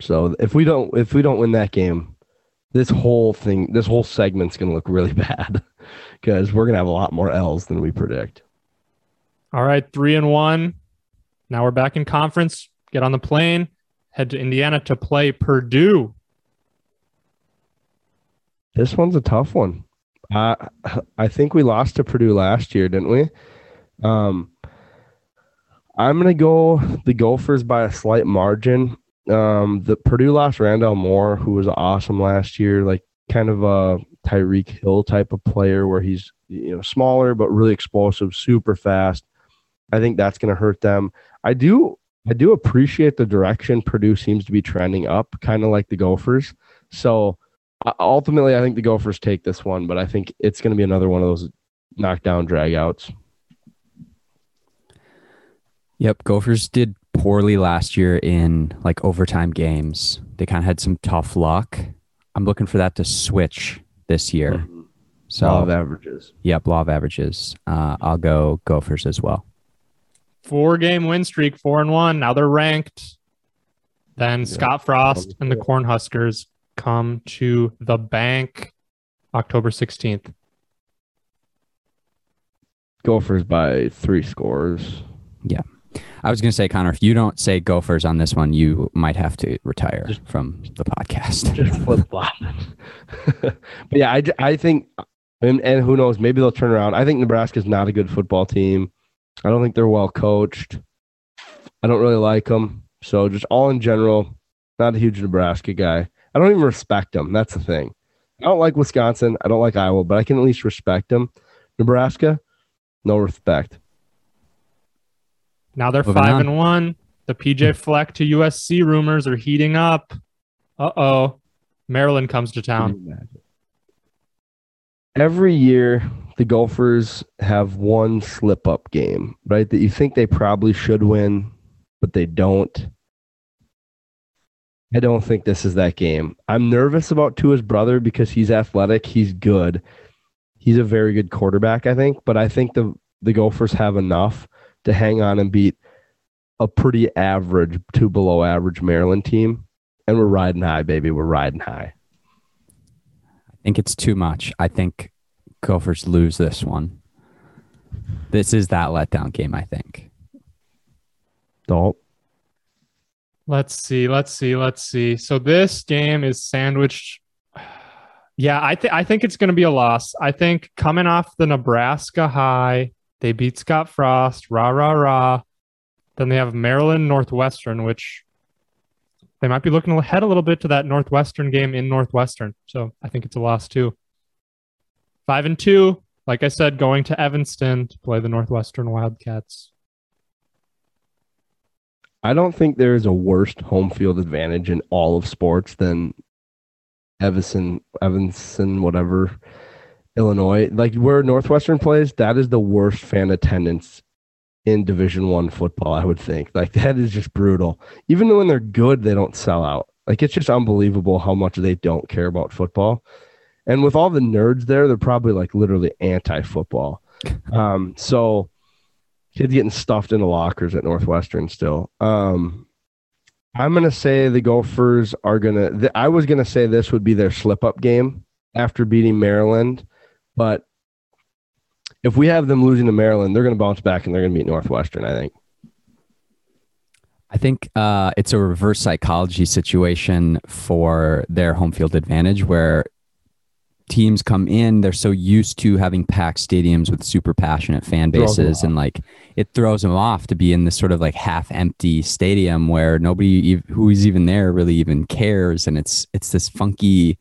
So if we don't if we don't win that game, this whole thing, this whole segment's gonna look really bad because we're gonna have a lot more L's than we predict. All right, three and one. Now we're back in conference. Get on the plane, head to Indiana to play Purdue. This one's a tough one. I I think we lost to Purdue last year, didn't we? Um, I'm gonna go the Gophers by a slight margin. Um, the Purdue lost Rondale Moore, who was awesome last year, like kind of a Tyreek Hill type of player, where he's you know smaller but really explosive, super fast. I think that's gonna hurt them. I do I do appreciate the direction Purdue seems to be trending up, kind of like the Gophers. So ultimately, I think the Gophers take this one, but I think it's going to be another one of those knockdown dragouts. Yep. Gophers did poorly last year in like overtime games. They kind of had some tough luck. I'm looking for that to switch this year. So, Law of averages. yep, law of averages. Uh, I'll go Gophers as well. Four game win streak, four and one. Now they're ranked. Then Scott Frost and the Cornhuskers come to the bank October 16th. Gophers by three scores. I was going to say, Connor, if you don't say Gophers on this one, you might have to retire Just- from the podcast. Just flip flop. but yeah, I, I think, and, and who knows, maybe they'll turn around. I think Nebraska's not a good football team. I don't think they're well coached. I don't really like them. So just all in general, not a huge Nebraska guy. I don't even respect them. That's the thing. I don't like Wisconsin. I don't like Iowa, but I can at least respect them. Nebraska, no respect. Now they're Moving five on. and one. The PJ Fleck to USC rumors are heating up. Uh oh. Maryland comes to town. Every year, the Gophers have one slip up game, right? That you think they probably should win, but they don't. I don't think this is that game. I'm nervous about Tua's brother because he's athletic, he's good. He's a very good quarterback, I think, but I think the the Gophers have enough to hang on and beat a pretty average to below average Maryland team. And we're riding high, baby. We're riding high. I think it's too much. I think Gophers lose this one. This is that letdown game, I think. Don't. Let's see. Let's see. Let's see. So this game is sandwiched. Yeah, I think I think it's going to be a loss. I think coming off the Nebraska high, they beat Scott Frost, rah rah rah. Then they have Maryland Northwestern, which they might be looking ahead a little bit to that Northwestern game in Northwestern. So I think it's a loss too. Five and two, like I said, going to Evanston to play the Northwestern Wildcats. I don't think there is a worse home field advantage in all of sports than Evanston, Evanston, whatever, Illinois. Like where Northwestern plays, that is the worst fan attendance in Division One football. I would think like that is just brutal. Even when they're good, they don't sell out. Like it's just unbelievable how much they don't care about football. And with all the nerds there, they're probably like literally anti-football. Um, so kids getting stuffed in the lockers at Northwestern still. Um, I'm gonna say the Gophers are gonna. Th- I was gonna say this would be their slip up game after beating Maryland, but if we have them losing to Maryland, they're gonna bounce back and they're gonna beat Northwestern. I think. I think uh, it's a reverse psychology situation for their home field advantage where teams come in, they're so used to having packed stadiums with super passionate fan bases, and like it throws them off to be in this sort of like half empty stadium where nobody ev- who's even there really even cares, and it's it's this funky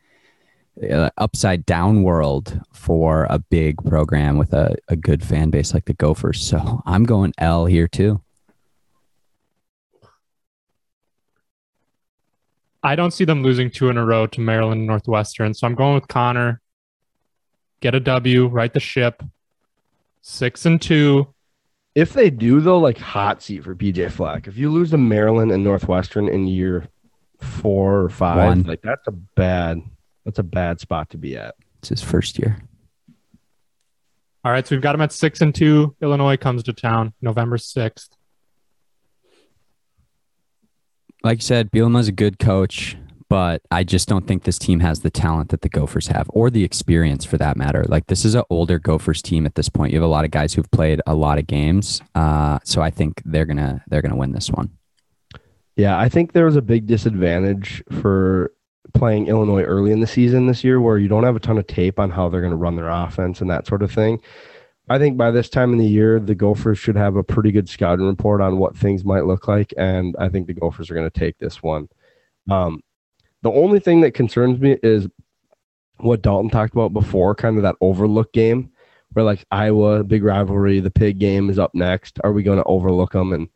uh, upside down world for a big program with a, a good fan base like the Gophers. So I'm going L here too. I don't see them losing two in a row to Maryland and Northwestern. So I'm going with Connor. Get a W, right the ship. Six and two. If they do though, like hot seat for PJ Fleck. If you lose to Maryland and Northwestern in year four or five, One. like that's a bad. That's a bad spot to be at. It's his first year. All right, so we've got him at six and two. Illinois comes to town November sixth. like you said, Bielema's a good coach, but I just don't think this team has the talent that the Gophers have, or the experience for that matter. Like this is an older Gophers team at this point. You have a lot of guys who've played a lot of games, uh, so I think they're gonna they're gonna win this one. Yeah, I think there was a big disadvantage for playing Illinois early in the season this year where you don't have a ton of tape on how they're going to run their offense and that sort of thing. I think by this time in the year, the Gophers should have a pretty good scouting report on what things might look like. And I think the Gophers are going to take this one. Um, the only thing that concerns me is what Dalton talked about before, kind of that overlook game where like Iowa, big rivalry, the pig game is up next. Are we going to overlook them? And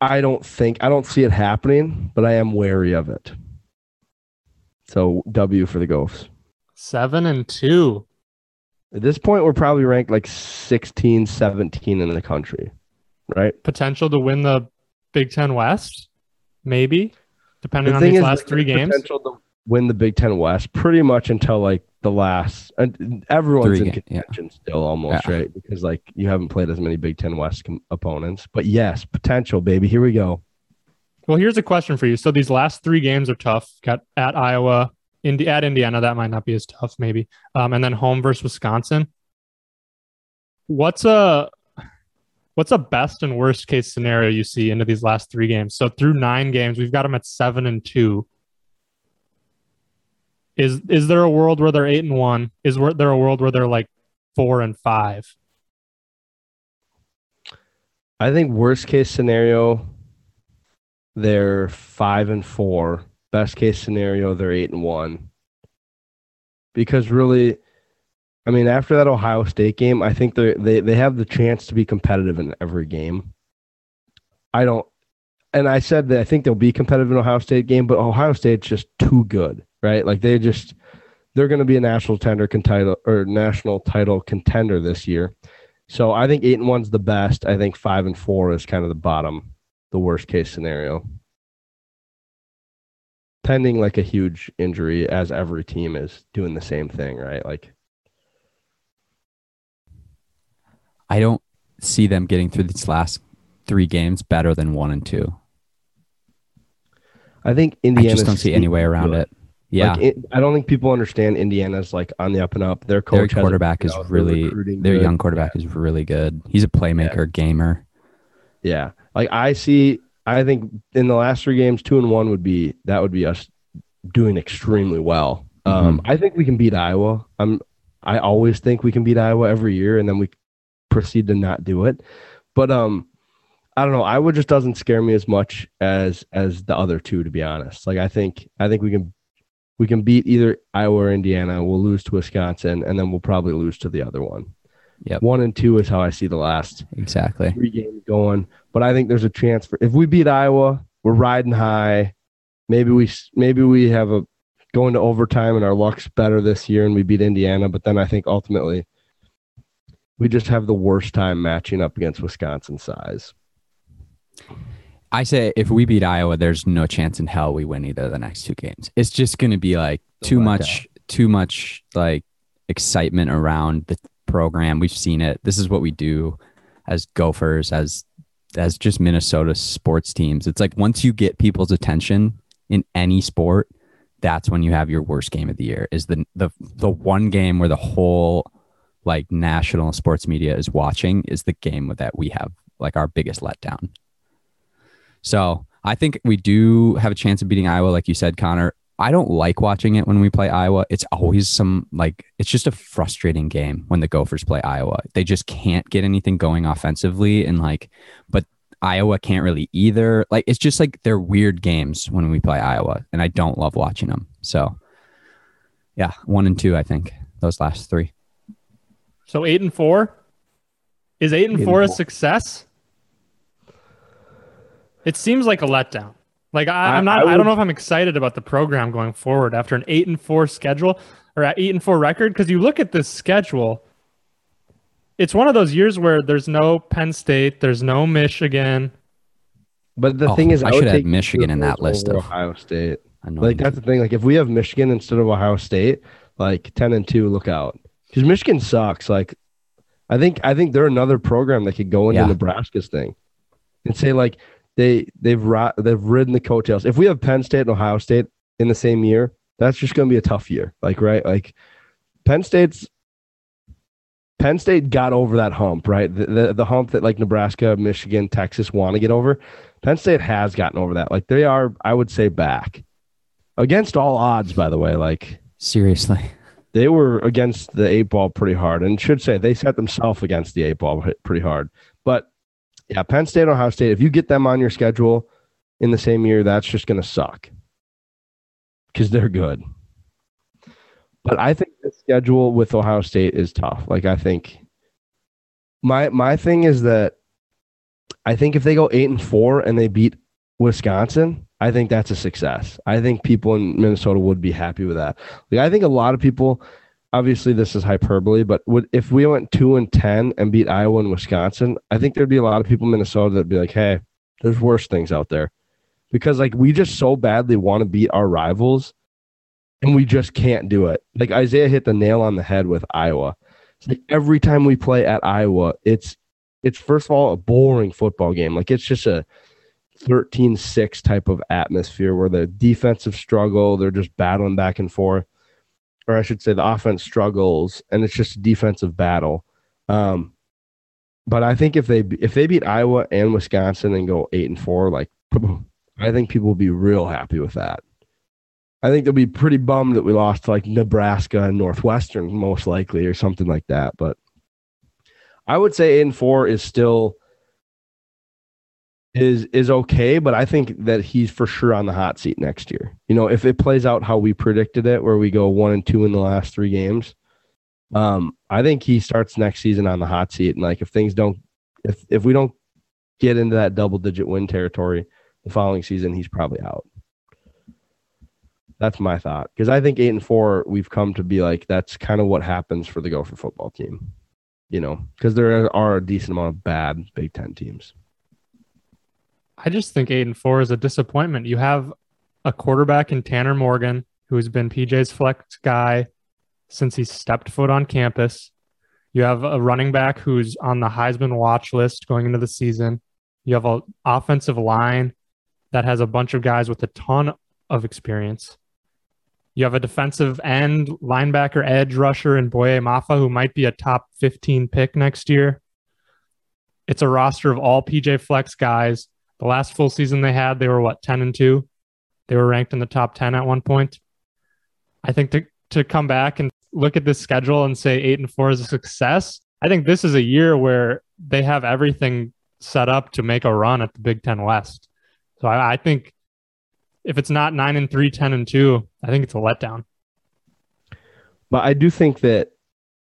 I don't think, I don't see it happening, but I am wary of it. So W for the Gophs. Seven and two. At this point, we're probably ranked like 16, 17 in the country, right? Potential to win the Big Ten West, maybe, depending The on thing these is, last three games. Potential to win the Big Ten West pretty much until like the last. And everyone's Three in ga- yeah. contention still, almost Yeah. right? Because like you haven't played as many Big Ten West com- opponents. But yes, potential, baby. Here we go. Well, here's a question for you. So these last three games are tough. Got at Iowa, Indi- at Indiana, that might not be as tough, maybe. Um, and then home versus Wisconsin. What's a what's a best and worst case scenario you see into these last three games? So through nine games, we've got them at seven and two. Is is there a world where they're eight and one? Is there a world where they're like four and five? I think worst case scenario, they're five and four. Best case scenario, they're eight and one. Because really, I mean, after that Ohio State game, I think they they they have the chance to be competitive in every game. I don't, and I said that I think they'll be competitive in Ohio State game, but Ohio State's just too good, right? Like they just they're going to be a national tender title or national title contender this year. So I think eight and one's the best. I think five and four is kind of the bottom, the worst case scenario. Pending like a huge injury, as every team is doing the same thing, right? Like I don't see them getting through these last three games better than one and two. I think Indiana. I just don't see any way around it. Yeah, Like, it, I don't think people understand Indiana's like on the up and up. Their their coach, has quarterback is really their good. young quarterback is really good. He's a playmaker, gamer. Yeah. Like I see I think in the last three games, two and one would be that would be us doing extremely well. Um, I think we can beat Iowa. I'm I always think we can beat Iowa every year, and then we proceed to not do it. But um, I don't know. Iowa just doesn't scare me as much as as the other two, to be honest. Like I think I think we can we can beat either Iowa or Indiana. We'll lose to Wisconsin, and then we'll probably lose to the other one. Yep. One and two is how I see the last Exactly. three games going. But I think there's a chance for if we beat Iowa, we're riding high. Maybe we maybe we have a going to overtime and our luck's better this year and we beat Indiana. But then I think ultimately we just have the worst time matching up against Wisconsin size. I say if we beat Iowa, there's no chance in hell we win either of the next two games. It's just going to be like too much, too much like excitement around the program. We've seen it. This is what we do as Gophers, as as just Minnesota sports teams. It's like once you get people's attention in any sport, that's when you have your worst game of the year. Is the the the one game where the whole like national sports media is watching is the game that we have like our biggest letdown. So I think we do have a chance of beating Iowa, like you said, Connor. I don't like watching it when we play Iowa. It's always some like it's just a frustrating game when the Gophers play Iowa. They just can't get anything going offensively, and like, but Iowa can't really either. Like it's just like they're weird games when we play Iowa, and I don't love watching them. So, yeah, one and two, I think those last three. So eight and four is eight and Eight and four a four. success? It seems like a letdown. Like I, I- I'm not. I I, would- don't know if I'm excited about the program going forward after an eight and four schedule or an eight and four record. Because you look at this schedule, it's one of those years where there's no Penn State, there's no Michigan. But the Oh, thing is, I would should have Michigan in that list of- Ohio State. Annoying. Like that's the thing. Like if we have Michigan instead of Ohio State, like ten and two, look out because Michigan sucks. Like I think I think they're another program that could go into Yeah. Nebraska's thing and say like they they've ri- they've ridden the coattails. If we have Penn State and Ohio State in the same year, that's just going to be a tough year. Like right, like Penn State's Penn State got over that hump, right? The, the the hump that like Nebraska, Michigan, Texas want to get over. Penn State has gotten over that. Like they are, I would say, back against all odds. By the way, like Seriously. they were against the eight ball pretty hard, and should say they set themselves against the eight ball pretty hard. Yeah, Penn State, Ohio State. If you get them on your schedule in the same year, that's just going to suck because they're good. But I think the schedule with Ohio State is tough. Like I think my my thing is that I think if they go eight and four and they beat Wisconsin, I think that's a success. I think people in Minnesota would be happy with that. Like I think a lot of people, obviously this is hyperbole, but would if we went two and ten and beat Iowa and Wisconsin, I think there'd be a lot of people in Minnesota that'd be like, hey, there's worse things out there. Because like we just so badly want to beat our rivals and we just can't do it. Like Isaiah hit the nail on the head with Iowa. It's like every time we play at Iowa, it's it's first of all a boring football game. Like it's just a 13-6 type of atmosphere where the defensive struggle, they're just battling back and forth. Or I should say the offense struggles and it's just a defensive battle. Um but I think if they if they beat Iowa and Wisconsin and go 8 and 4 like I think people will be real happy with that. I think they'll be pretty bummed that we lost to like Nebraska and Northwestern, most likely, or something like that. But I would say eight and four is still is is okay, but I think that he's for sure on the hot seat next year. You know, if it plays out how we predicted it, where we go one and two in the last three games, um, I think he starts next season on the hot seat. And like if things don't if if we don't get into that double digit win territory the following season, he's probably out. That's my thought because I think eight and four we've come to be like that's kind of what happens for the Gopher football team, you know, because there are a decent amount of bad Big Ten teams. I just think eight and four is a disappointment. You have a quarterback in Tanner Morgan, who's been PJ's flex guy since he stepped foot on campus. You have a running back who's on the Heisman watch list going into the season. You have an offensive line that has a bunch of guys with a ton of experience. You have a defensive end, linebacker, edge rusher, and Boye Mafe, who might be a top 15 pick next year. It's a roster of all PJ Fleck's guys. The last full season they had, they were what, 10 and 2? They were ranked in the top 10 at one point. I think to, to come back and look at this schedule and say 8 and 4 is a success, I think this is a year where they have everything set up to make a run at the Big Ten West. So I, I think if it's not 9 and 3, 10 and 2, I think it's a letdown. But I do think that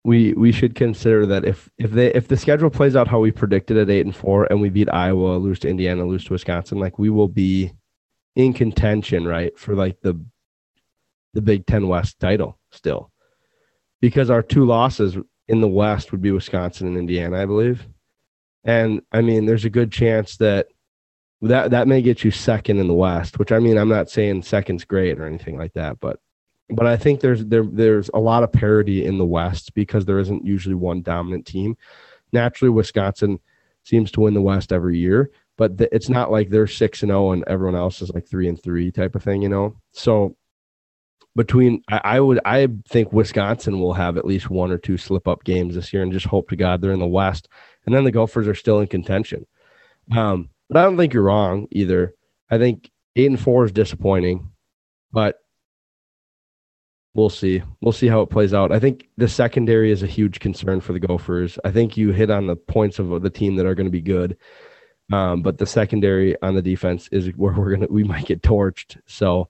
we we should consider that if if they if the schedule plays out how we predicted at eight and four and we beat Iowa, lose to Indiana, lose to Wisconsin, like we will be in contention, right, for like the the Big Ten West title still. Because our two losses in the West would be Wisconsin and Indiana, I believe. And I mean, there's a good chance that that that may get you second in the West, which I mean, I'm not saying second's great or anything like that, but but I think there's there there's a lot of parity in the West because there isn't usually one dominant team. Naturally, Wisconsin seems to win the West every year, but it's not like they're six and zero and everyone else is like three and three type of thing, you know. So between I, I would I think Wisconsin will have at least one or two slip up games this year, and just hope to God they're in the West, and then the Gophers are still in contention. Um, but I don't think you're wrong either. I think eight and four is disappointing, but we'll see. We'll see how it plays out. I think the secondary is a huge concern for the Gophers. I think you hit on the points of the team that are going to be good. Um, but the secondary on the defense is where we're gonna we might get torched. So,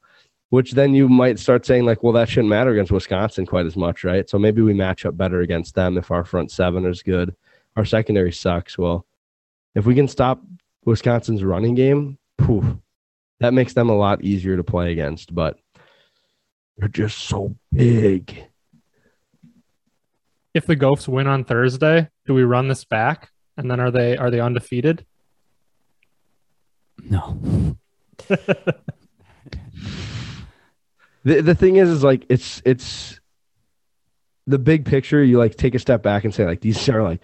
which then you might start saying like, well, that shouldn't matter against Wisconsin quite as much, right? So maybe we match up better against them if our front seven is good. Our secondary sucks. Well, if we can stop Wisconsin's running game, poof, that makes them a lot easier to play against. But they're just so big. If the Gophs win on Thursday, do we run this back? And then are they are they undefeated? No. the the thing is is like it's it's the big picture you like take a step back and say like these are like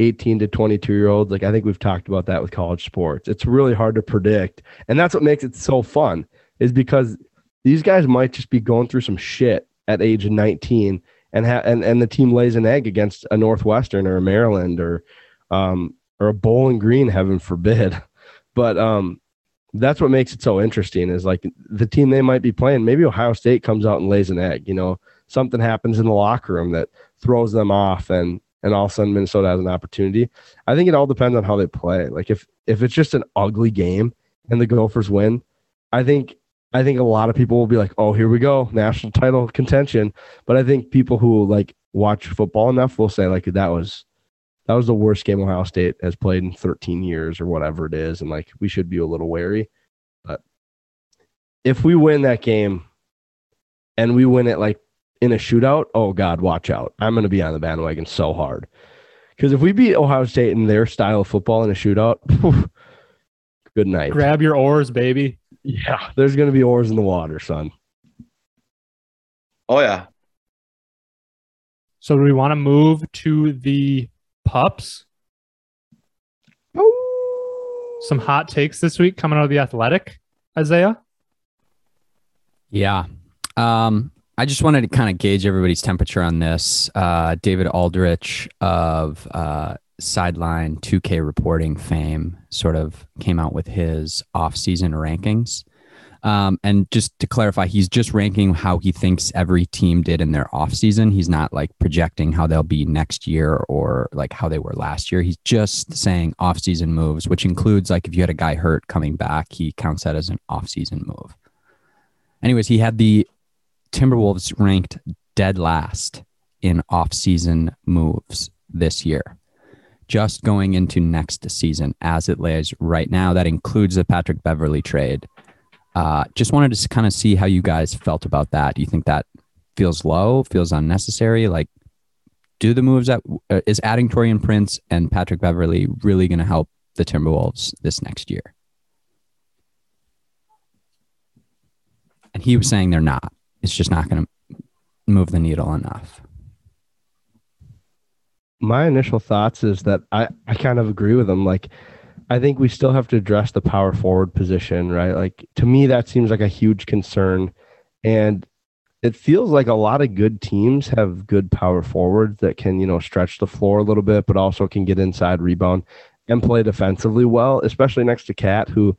18 to 22 year olds like i think we've talked about that with college sports it's really hard to predict and that's what makes it so fun is because these guys might just be going through some shit at age of 19 and ha- and and the team lays an egg against a Northwestern or a Maryland or um or a Bowling Green, heaven forbid. But um that's what makes it so interesting is like the team they might be playing, maybe Ohio State comes out and lays an egg, you know, something happens in the locker room that throws them off and and all of a sudden Minnesota has an opportunity. I think it all depends on how they play. Like if if it's just an ugly game and the Gophers win, I think I think a lot of people will be like, "Oh, here we go, national title contention." But I think people who like watch football enough will say like that was that was the worst game Ohio State has played in 13 years or whatever it is, and like we should be a little wary. But if we win that game and we win it like in a shootout, oh God, watch out! I'm going to be on the bandwagon so hard because if we beat Ohio State in their style of football in a shootout, good night. Grab your oars, baby. Yeah, there's going to be oars in the water, son. Oh yeah. So do we want to move to the pups? Some hot takes this week coming out of the athletic, Isaiah. Yeah. Um, I just wanted to kind of gauge everybody's temperature on this. Uh, David Aldridge of uh, sideline 2K reporting fame sort of came out with his off-season rankings. Um, and just to clarify, he's just ranking how he thinks every team did in their offseason. He's not like projecting how they'll be next year or like how they were last year. He's just saying offseason moves, which includes like if you had a guy hurt coming back, he counts that as an offseason move. Anyways, he had the Timberwolves ranked dead last in offseason moves this year just going into next season as it lays right now. That includes the Patrick Beverley trade. Uh, just wanted to kind of see how you guys felt about that. Do you think that feels low, feels unnecessary? Like, do the moves that uh, is adding Taurean Prince and Patrick Beverley really going to help the Timberwolves this next year? And he was saying they're not. It's just not going to move the needle enough my initial thoughts is that I, I kind of agree with them. Like, I think we still have to address the power forward position, right? Like, to me, that seems like a huge concern. And it feels like a lot of good teams have good power forwards that can, you know, stretch the floor a little bit, but also can get inside rebound. and play defensively well, especially next to Cat, who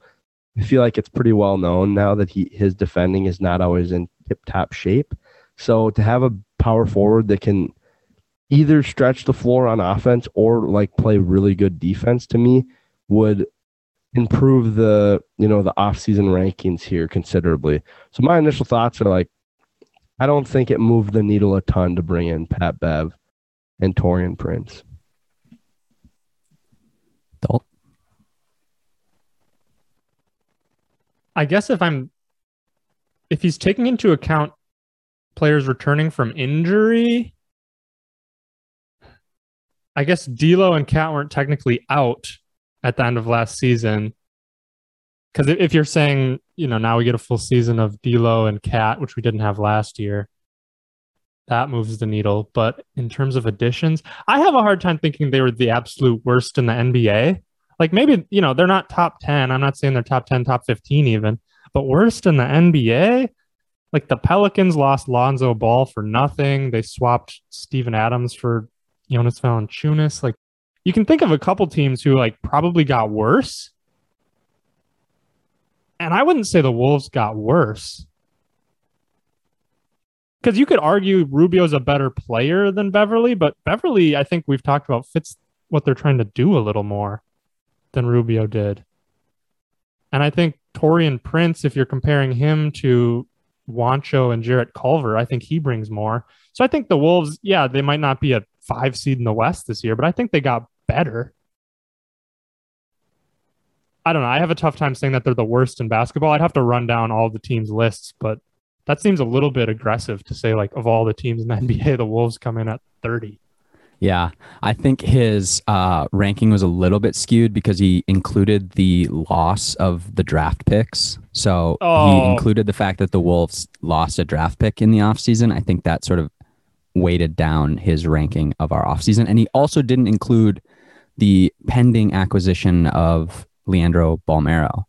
I feel like it's pretty well known now that he his defending is not always in tip top shape. So to have a power forward that can either stretch the floor on offense or like play really good defense to me would improve the you know the offseason rankings here considerably. So my initial thoughts are like I don't think it moved the needle a ton to bring in Pat Bev and Taurean Prince. Dalt. I guess if I'm if he's taking into account players returning from injury, I guess D'Lo and Cat weren't technically out at the end of last season. Because if you're saying, you know, now we get a full season of D'Lo and Cat, which we didn't have last year, that moves the needle. But in terms of additions, I have a hard time thinking they were the absolute worst in the NBA. Like maybe, you know, they're not top 10. I'm not saying they're top 10, top 15 even, but worst in the NBA? Like the Pelicans lost Lonzo Ball for nothing. They swapped Steven Adams for Jonas Valanciunas. Like you can think of a couple teams who like probably got worse. And I wouldn't say the Wolves got worse. Because you could argue Rubio's a better player than Beverley, but Beverley, I think we've talked about, fits what they're trying to do a little more than Rubio did. And I think Taurean Prince, if you're comparing him to Juancho and Jarrett Culver, I think he brings more. So I think the Wolves, yeah, they might not be a five seed in the West this year, but I think they got better. I don't know. I have a tough time saying that they're the worst in basketball. I'd have to run down all the teams' lists, but that seems a little bit aggressive to say, like, of all the teams in the NBA, the Wolves come in at 30. Yeah, I think his uh, ranking was a little bit skewed because he included the loss of the draft picks. So Oh. he included the fact that the Wolves lost a draft pick in the offseason. I think that sort of weighted down his ranking of our offseason. And he also didn't include the pending acquisition of Leandro Bolmaro,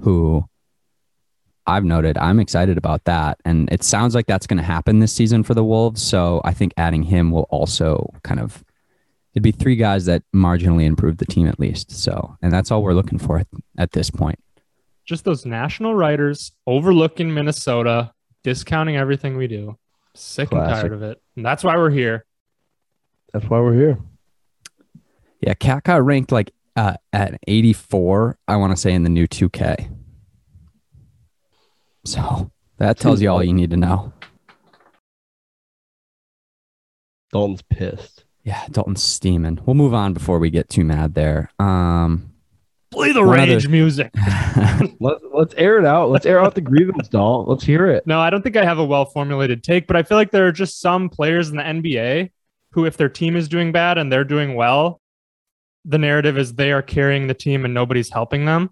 who I've noted I'm excited about that. And it sounds like that's going to happen this season for the Wolves. So I think adding him will also kind of, it'd be three guys that marginally improve the team at least. So, and that's all we're looking for at, at this point. Just those national writers overlooking Minnesota, discounting everything we do. Sick and tired of it. And that's why we're here. That's why we're here. Yeah. Cat got ranked like uh, at 84, I want to say in the new 2K. So that tells you all you need to know. Dalton's pissed. Yeah. Dalton's steaming. We'll move on before we get too mad there. Um, Play the One other- rage music. Let's let's air it out. Let's air out the grievance, doll. Let's hear it. No, I don't think I have a well formulated take, but I feel like there are just some players in the NBA who, if their team is doing bad and they're doing well, the narrative is they are carrying the team and nobody's helping them.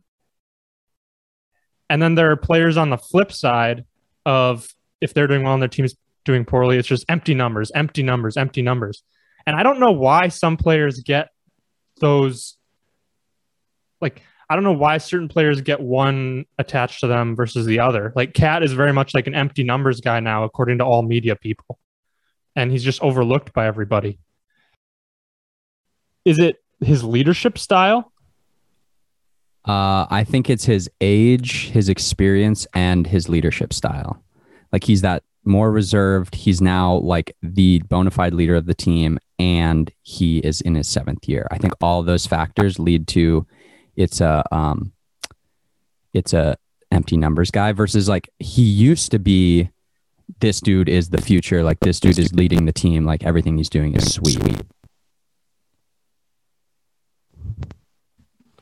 And then there are players on the flip side of if they're doing well and their team's doing poorly, it's just empty numbers, empty numbers, empty numbers. And I don't know why some players get those like I don't know why certain players get one attached to them versus the other. Like Cat is very much like an empty numbers guy now, according to all media people. And he's just overlooked by everybody. Is it his leadership style? Uh, I think it's his age, his experience, and his leadership style. Like he's that more reserved. He's now like the bona fide leader of the team, and he is in his seventh year. I think all those factors lead to it's a um, it's a empty numbers guy versus like he used to be. This dude is the future. Like this dude is leading the team. Like everything he's doing is sweet.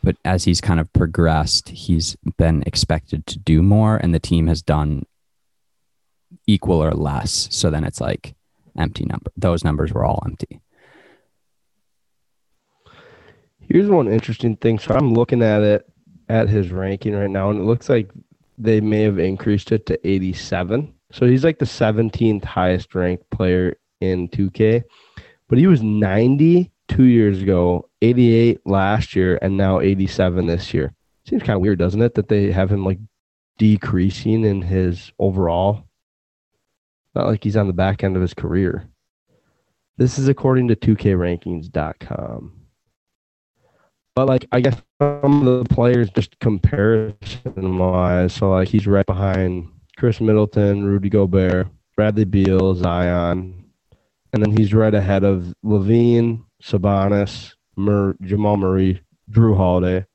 but as he's kind of progressed, he's been expected to do more, and the team has done equal or less. So then it's like empty number. Those numbers were all empty. Here's one interesting thing. So I'm looking at it at his ranking right now, and it looks like they may have increased it to 87. So he's like the 17th highest ranked player in 2K, but he was 90 two years ago, 88 last year, and now 87 this year. Seems kind of weird, doesn't it, that they have him like decreasing in his overall? Not like he's on the back end of his career. This is according to 2KRankings.com. But like I guess some of the players just comparison wise, so like he's right behind Khris Middleton, Rudy Gobert, Bradley Beal, Zion, and then he's right ahead of LaVine, Sabonis, Mur- Jamal Murray, Jrue Holiday.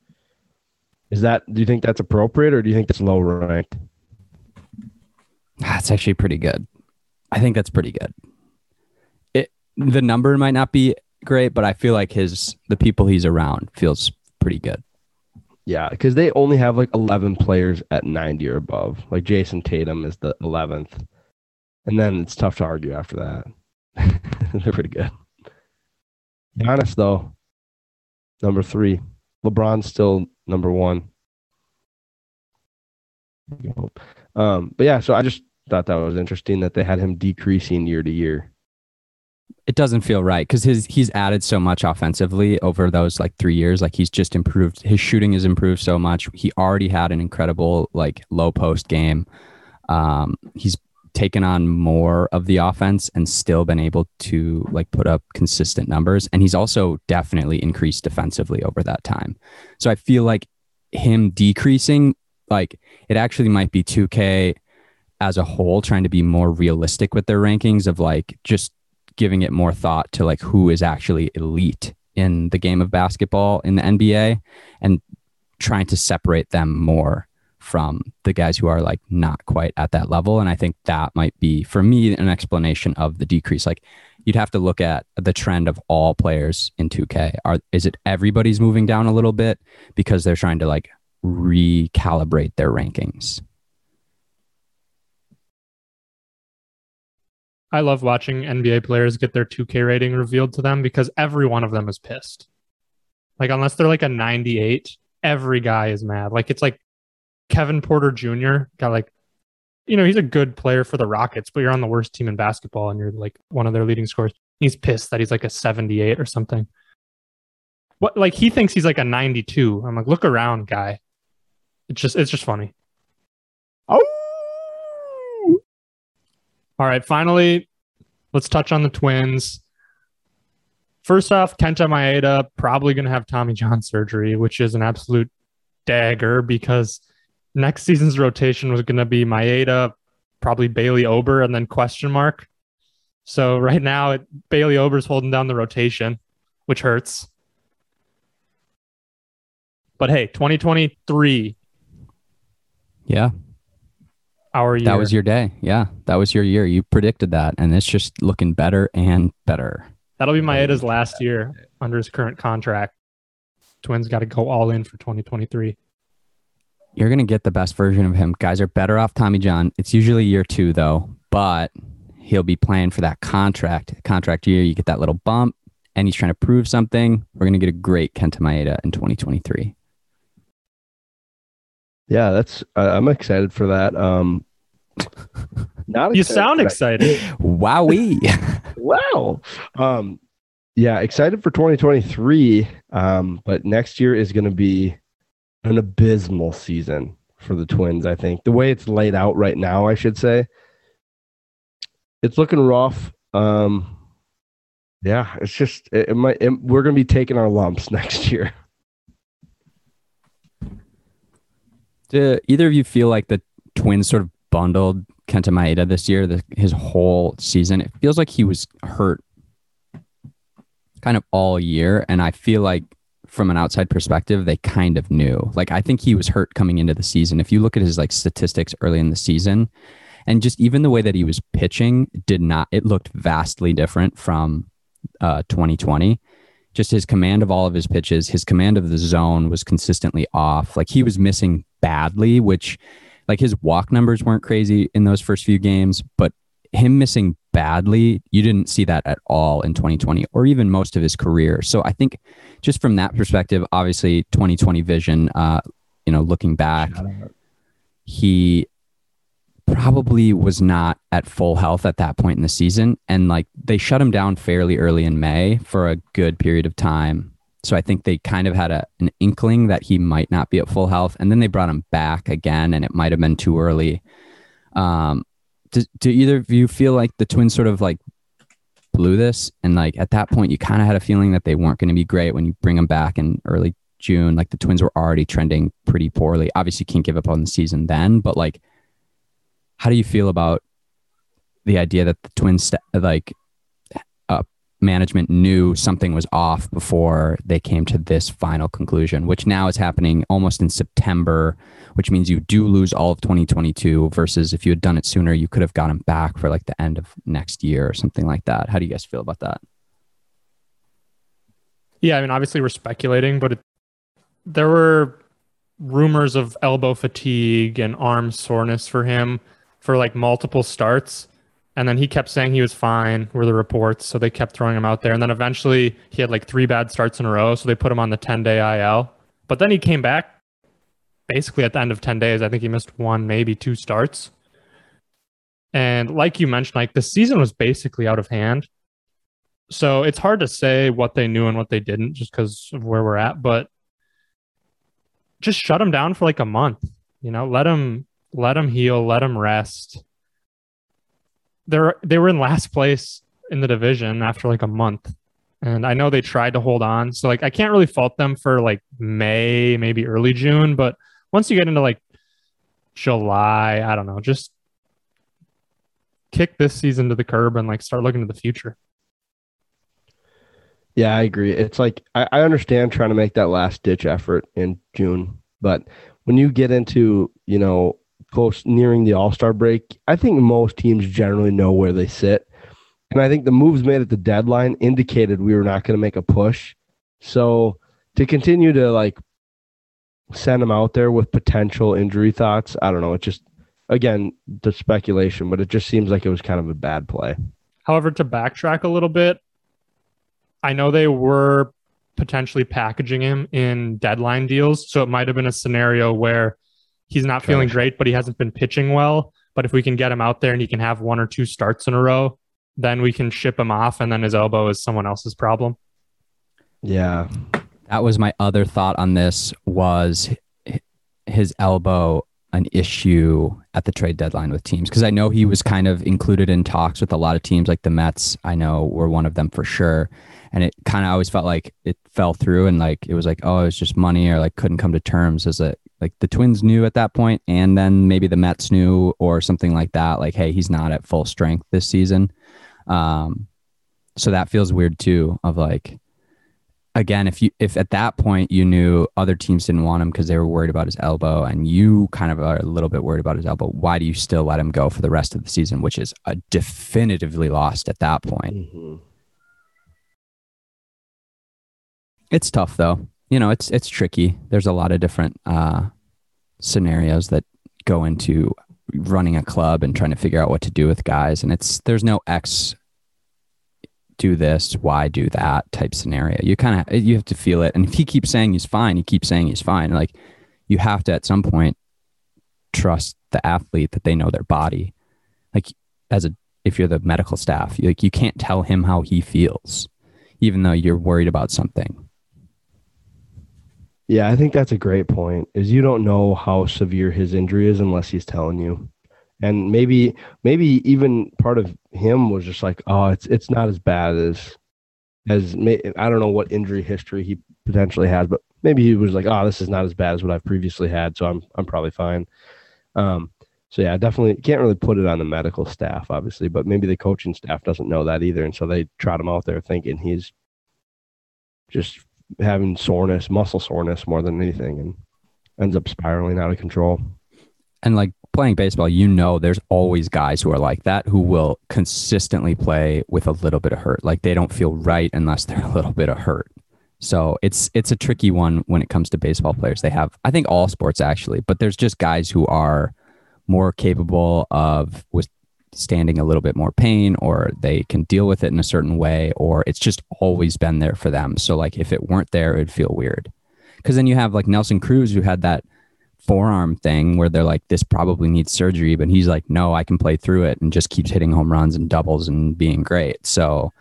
Is that? Do you think that's appropriate, or do you think that's low ranked? That's actually pretty good. I think that's pretty good. It the number might not be great, but I feel like his the people he's around feels pretty good. Yeah, because they only have like 11 players at 90 or above. Like Jayson Tatum is the 11th. And then it's tough to argue after that. They're pretty good. Giannis, though, number three. LeBron's still number one. Um, but yeah, so I just thought that was interesting that they had him decreasing year to year. It doesn't feel right because his he's added so much offensively over those like three years. Like he's just improved. His shooting has improved so much. He already had an incredible like low post game. Um, he's taken on more of the offense and still been able to like put up consistent numbers. And he's also definitely increased defensively over that time. So I feel like him decreasing, like it actually might be 2K as a whole trying to be more realistic with their rankings of like just giving it more thought to like who is actually elite in the game of basketball in the NBA and trying to separate them more from the guys who are like not quite at that level. And I think that might be for me an explanation of the decrease. Like you'd have to look at the trend of all players in 2K. Are is it everybody's moving down a little bit because they're trying to like recalibrate their rankings? I love watching NBA players get their 2K rating revealed to them because every one of them is pissed. Like unless they're like a 98, every guy is mad. Like it's like Kevin Porter Jr. got like you know, he's a good player for the Rockets, but you're on the worst team in basketball and you're like one of their leading scorers. He's pissed that he's like a 78 or something. What like he thinks he's like a 92. I'm like, look around, guy. It's just it's just funny. Oh all right, finally, let's touch on the Twins. First off, Kenta Maeda probably going to have Tommy John surgery, which is an absolute dagger because next season's rotation was going to be Maeda, probably Bailey Ober, and then question mark. So right now, it, Bailey Ober's holding down the rotation, which hurts. But hey, 2023. Yeah, our year. That was your day. Yeah, that was your year. You predicted that, and it's just looking better and better. That'll be Maeda's last year under his current contract. Twins got to go all in for 2023. You're gonna get the best version of him. Guys are better off Tommy John. It's usually year two though, but he'll be playing for that contract. Contract year, you get that little bump, and he's trying to prove something. We're gonna get a great Kenta Maeda in 2023 yeah, that's uh, I'm excited for that. Um, not you sound excited. Wowee! wow. Um, yeah, excited for 2023. Um, but next year is going to be an abysmal season for the Twins. I think the way it's laid out right now, I should say, it's looking rough. Um, yeah, it's just it, it might. It, we're going to be taking our lumps next year. Do either of you feel like the Twins sort of bundled Kenta Maeda this year, the, his whole season? It feels like he was hurt kind of all year. And I feel like from an outside perspective, they kind of knew. Like, I think he was hurt coming into the season. If you look at his like statistics early in the season, and just even the way that he was pitching did not, it looked vastly different from uh, 2020 just his command of all of his pitches, his command of the zone was consistently off. Like he was missing badly, which like his walk numbers weren't crazy in those first few games, but him missing badly, you didn't see that at all in 2020 or even most of his career. So I think just from that perspective, obviously 2020 vision, uh, you know, looking back, he probably was not at full health at that point in the season. And like they shut him down fairly early in May for a good period of time. So I think they kind of had a, an inkling that he might not be at full health. And then they brought him back again, and it might have been too early. Um, do, do either of you feel like the Twins sort of like blew this? And like at that point, you kind of had a feeling that they weren't going to be great when you bring them back in early June, like the Twins were already trending pretty poorly. Obviously, can't give up on the season then, but like, how do you feel about the idea that the Twins like management knew something was off before they came to this final conclusion, which now is happening almost in September, which means you do lose all of 2022 versus if you had done it sooner, you could have gotten back for like the end of next year or something like that. How do you guys feel about that? Yeah, I mean, obviously we're speculating, but it, there were rumors of elbow fatigue and arm soreness for him for like multiple starts. And then he kept saying he was fine, were the reports. So they kept throwing him out there. And then eventually he had like three bad starts in a row. So they put him on the 10 day IL. But then he came back basically at the end of 10 days. I think he missed one, maybe two starts. And like you mentioned, like the season was basically out of hand. So it's hard to say what they knew and what they didn't just because of where we're at. But just shut him down for like a month. You know, let him let him heal, let him rest. They're they were in last place in the division after like a month. And I know they tried to hold on. So like I can't really fault them for like May, maybe early June, but once you get into like July, I don't know, just kick this season to the curb and like start looking to the future. Yeah, I agree. It's like I, I understand trying to make that last ditch effort in June, but when you get into, you know, close nearing the All Star break, I think most teams generally know where they sit. And I think the moves made at the deadline indicated we were not going to make a push. So to continue to like send them out there with potential injury thoughts, I don't know. It just, again, the speculation, but it just seems like it was kind of a bad play. However, to backtrack a little bit, I know they were potentially packaging him in deadline deals. So it might have been a scenario where he's not feeling great, but he hasn't been pitching well. But if we can get him out there and he can have one or two starts in a row, then we can ship him off, and then his elbow is someone else's problem. Yeah. That was my other thought on this was his elbow an issue at the trade deadline with teams because I know he was kind of included in talks with a lot of teams like the Mets I know were one of them for sure and it kind of always felt like it fell through and like it was like oh it was just money or like couldn't come to terms as a like the Twins knew at that point and then maybe the Mets knew or something like that like hey he's not at full strength this season um so that feels weird too of like again, if you if at that point you knew other teams didn't want him because they were worried about his elbow, and you kind of are a little bit worried about his elbow, why do you still let him go for the rest of the season, which is a definitively lost at that point? Mm-hmm. It's tough though. You know, it's it's tricky. There's a lot of different uh, scenarios that go into running a club and trying to figure out what to do with guys, and it's there's no X do this, why do that type scenario. You kind of you have to feel it. And if he keeps saying he's fine, he keeps saying he's fine. Like you have to at some point trust the athlete that they know their body. Like as a if you're the medical staff, like you can't tell him how he feels, even though you're worried about something. Yeah, I think that's a great point. Is you don't know how severe his injury is unless he's telling you and maybe maybe even part of him was just like oh it's it's not as bad as as i don't know what injury history he potentially has but maybe he was like oh this is not as bad as what i've previously had so i'm i'm probably fine um so yeah definitely can't really put it on the medical staff obviously but maybe the coaching staff doesn't know that either and so they trot him out there thinking he's just having soreness muscle soreness more than anything and ends up spiraling out of control and like playing baseball, you know, there's always guys who are like that who will consistently play with a little bit of hurt. Like they don't feel right unless they're a little bit of hurt. So it's it's a tricky one when it comes to baseball players. They have, I think, all sports actually, but there's just guys who are more capable of withstanding a little bit more pain, or they can deal with it in a certain way, or it's just always been there for them. So like if it weren't there, it'd feel weird. Because then you have like Nelson Cruz who had that forearm thing where they're like, this probably needs surgery, but he's like, no, I can play through it and just keeps hitting home runs and doubles and being great. So,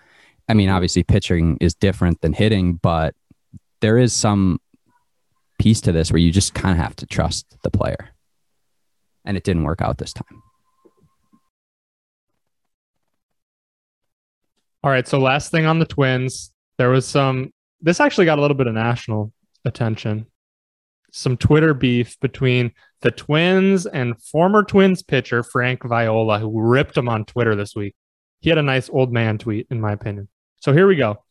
I mean, obviously pitching is different than hitting, but there is some piece to this where you just kind of have to trust the player. And it didn't work out this time. All right. So, last thing on the Twins, there was some, this actually got a little bit of national attention. Some Twitter beef between the Twins and former Twins pitcher Frank Viola, who ripped him on Twitter this week. He had a nice old man tweet, in my opinion. So here we go.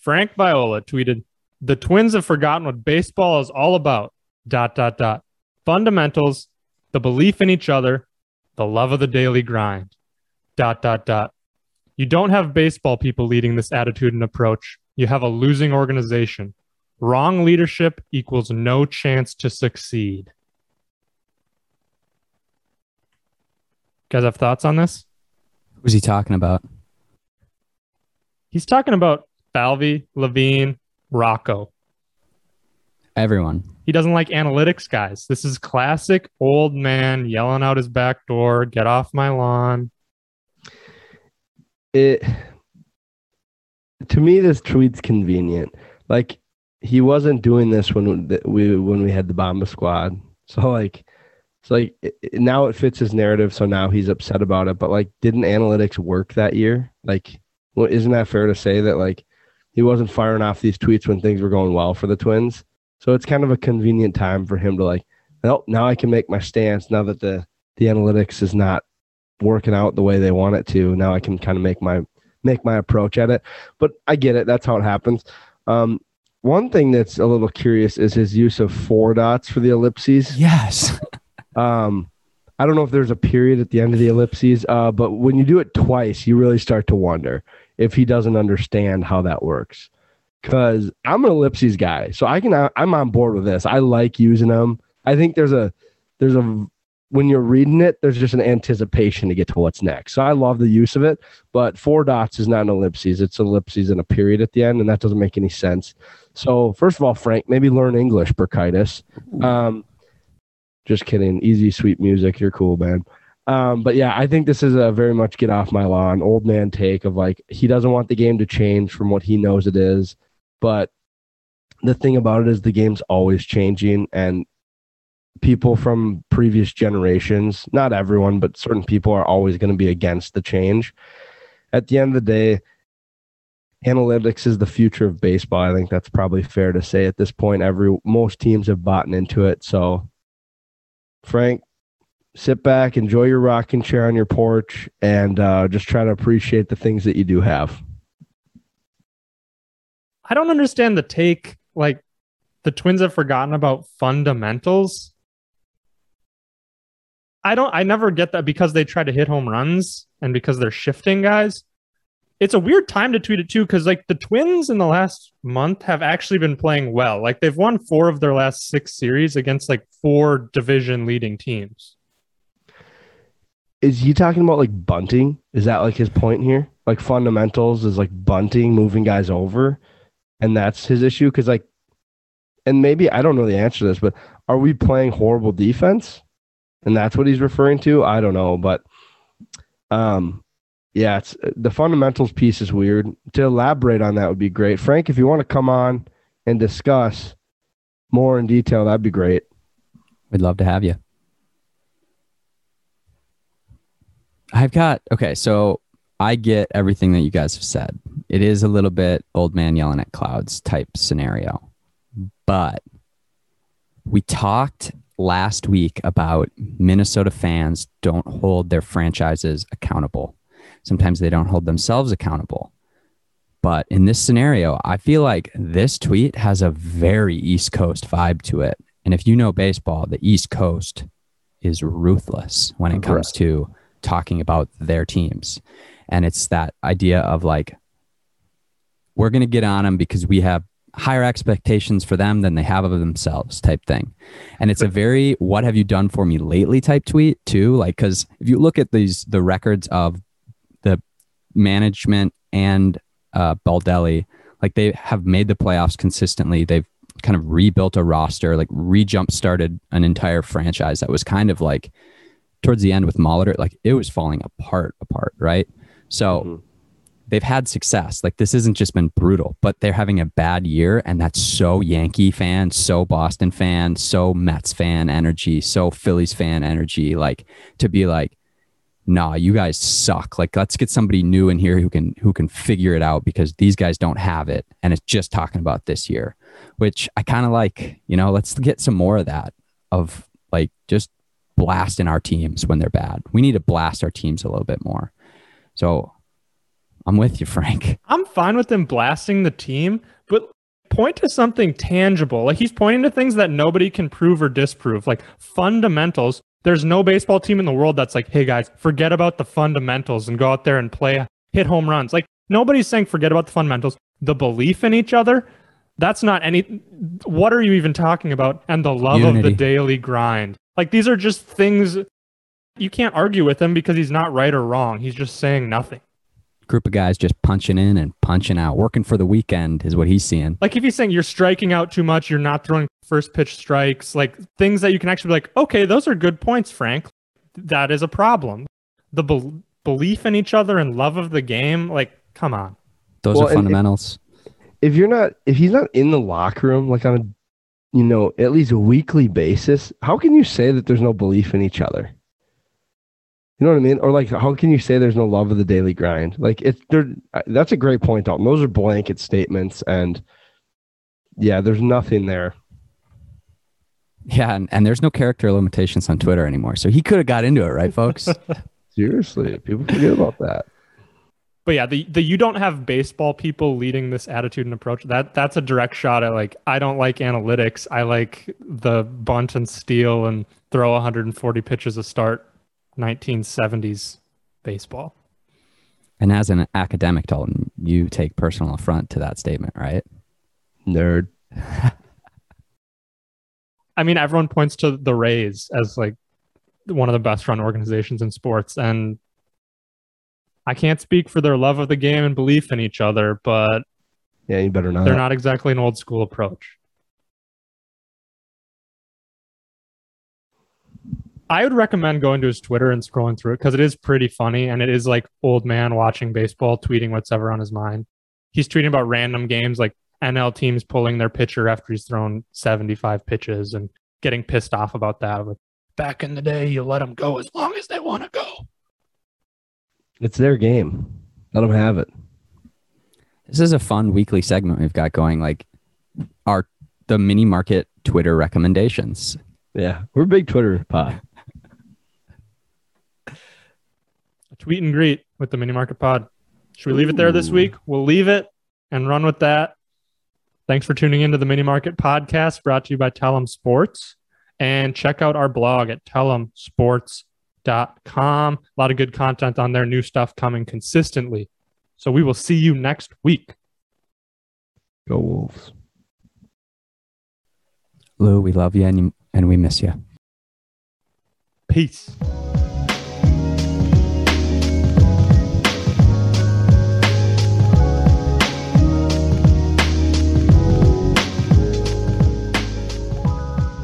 Frank Viola tweeted, The Twins have forgotten what baseball is all about. Dot, dot, dot. Fundamentals, the belief in each other, the love of the daily grind. Dot, dot, dot. You don't have baseball people leading this attitude and approach. You have a losing organization. Wrong leadership equals no chance to succeed. guys have thoughts on this? Who's he talking about? He's talking about Falvey, Levine, Rocco. Everyone. He doesn't like analytics guys. This is classic old man yelling out his back door, get off my lawn. It to me this tweet's convenient. Like he wasn't doing this when we when we had the Bomba squad. So like it's like it, now it fits his narrative. So now he's upset about it. But like, didn't analytics work that year? Like, well, isn't that fair to say that like he wasn't firing off these tweets when things were going well for the Twins? So it's kind of a convenient time for him to like, well, now I can make my stance. Now that the the analytics is not working out the way they want it to, now I can kind of make my make my approach at it. But I get it. That's how it happens. Um, one thing that's a little curious is his use of four dots for the ellipses. Yes. Um, I don't know if there's a period at the end of the ellipses, uh, but when you do it twice, you really start to wonder if he doesn't understand how that works. Because I'm an ellipses guy, so I can I'm on board with this. I like using them. I think there's a there's a when you're reading it, there's just an anticipation to get to what's next. So I love the use of it, but four dots is not an ellipses. It's ellipses and a period at the end, and that doesn't make any sense. So first of all, Frank, maybe learn English, Burkitis. Um, just kidding. Easy, sweet music. You're cool, man. Um, but yeah, I think this is a very much get off my lawn, old man take of like he doesn't want the game to change from what he knows it is. But the thing about it is the game's always changing and people from previous generations, not everyone, but certain people are always going to be against the change. At the end of the day, analytics is the future of baseball. I think that's probably fair to say at this point. Every most teams have bought into it. So Frank, sit back, enjoy your rocking chair on your porch, and uh, just try to appreciate the things that you do have. I don't understand the take. Like the Twins have forgotten about fundamentals. I don't. I never get that because they try to hit home runs and because they're shifting guys. It's a weird time to tweet it too because like the twins in the last month have actually been playing well. Like they've won four of their last six series against like four division leading teams. Is he talking about like bunting? Is that like his point here? Like fundamentals is like bunting moving guys over and that's his issue? Because like and maybe i don't know the answer to this but are we playing horrible defense and that's what he's referring to i don't know but um yeah, it's the fundamentals piece is weird. To elaborate on that would be great. Frank, if you want to come on and discuss more in detail, that'd be great. We'd love to have you. I've got okay, so I get everything that you guys have said. It is a little bit old man yelling at clouds type scenario. But we talked last week about Minnesota fans don't hold their franchises accountable Sometimes they don't hold themselves accountable. But in this scenario, I feel like this tweet has a very East Coast vibe to it. And if you know baseball, the East Coast is ruthless when it comes to talking about their teams. And it's that idea of like, we're going to get on them because we have higher expectations for them than they have of themselves type thing. And it's a very, what have you done for me lately type tweet too? Like, cause if you look at these, the records of the management and uh, Baldelli, like they have made the playoffs consistently. They've kind of rebuilt a roster, like re-jump started an entire franchise that was kind of like towards the end with Molitor, like it was falling apart, apart, right? So mm-hmm. They've had success. Like this isn't just been brutal, but they're having a bad year, and that's so Yankee fan, so Boston fan, so Mets fan energy, so Phillies fan energy. Like to be like, nah, you guys suck. Like let's get somebody new in here who can who can figure it out because these guys don't have it. And it's just talking about this year, which I kind of like, you know, let's get some more of that of like just blasting our teams when they're bad. We need to blast our teams a little bit more. So I'm with you, Frank. I'm fine with them blasting the team, but point to something tangible. Like he's pointing to things that nobody can prove or disprove, like fundamentals. There's no baseball team in the world that's like, hey guys, forget about the fundamentals and go out there and play, hit home runs. Like nobody's saying forget about the fundamentals. The belief in each other, that's not any. What are you even talking about? And the love Unity. of the daily grind. Like these are just things you can't argue with him because he's not right or wrong. He's just saying nothing. Group of guys just punching in and punching out, working for the weekend is what he's seeing. Like if he's saying you're striking out too much, you're not throwing first pitch strikes, like things that you can actually be like, okay, those are good points, Frank. That is a problem. The bel belief in each other and love of the game, like, come on. Those Well, are and- fundamentals. if you're not if he's not in the locker room like on a you know at least a weekly basis how can you say that there's no belief in each other you know what i mean or like how can you say there's no love of the daily grind like it's there that's a great point Dalton. those are blanket statements and yeah there's nothing there Yeah, and, and there's no character limitations on Twitter anymore. So he could have got into it, right, folks? seriously people forget about that But yeah, the, the you don't have baseball people leading this attitude and approach. That that's a direct shot at like I don't like analytics. I like the bunt and steal and throw 140 pitches a start 1970s baseball. and as an academic, Dalton, you take personal affront to that statement, right? nerd I mean, everyone points to the Rays as like one of the best run organizations in sports, and I can't speak for their love of the game and belief in each other, but yeah you better not they're not exactly an old school approach. I would recommend going to his Twitter and scrolling through it because it is pretty funny and it is like old man watching baseball, tweeting whatever on his mind. He's tweeting about random games like NL teams pulling their pitcher after he's thrown 75 pitches and getting pissed off about that. Like, back in the day, you let them go as long as they want to go. it's their game let them have it This is a fun weekly segment we've got going, like our the mini market Twitter recommendations. yeah we're big twitter pod A tweet and greet with the mini market pod. Should we leave it there this week? We'll leave it and run with that. Thanks for tuning into the mini market podcast brought to you by Tellum Sports. And check out our blog at tellumsports.com. A lot of good content on there, new stuff coming consistently. So we will see you next week. go wolves Lou, we love you and, you, and we miss you. Peace.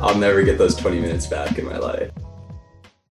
I'll never get those 20 minutes back in my life.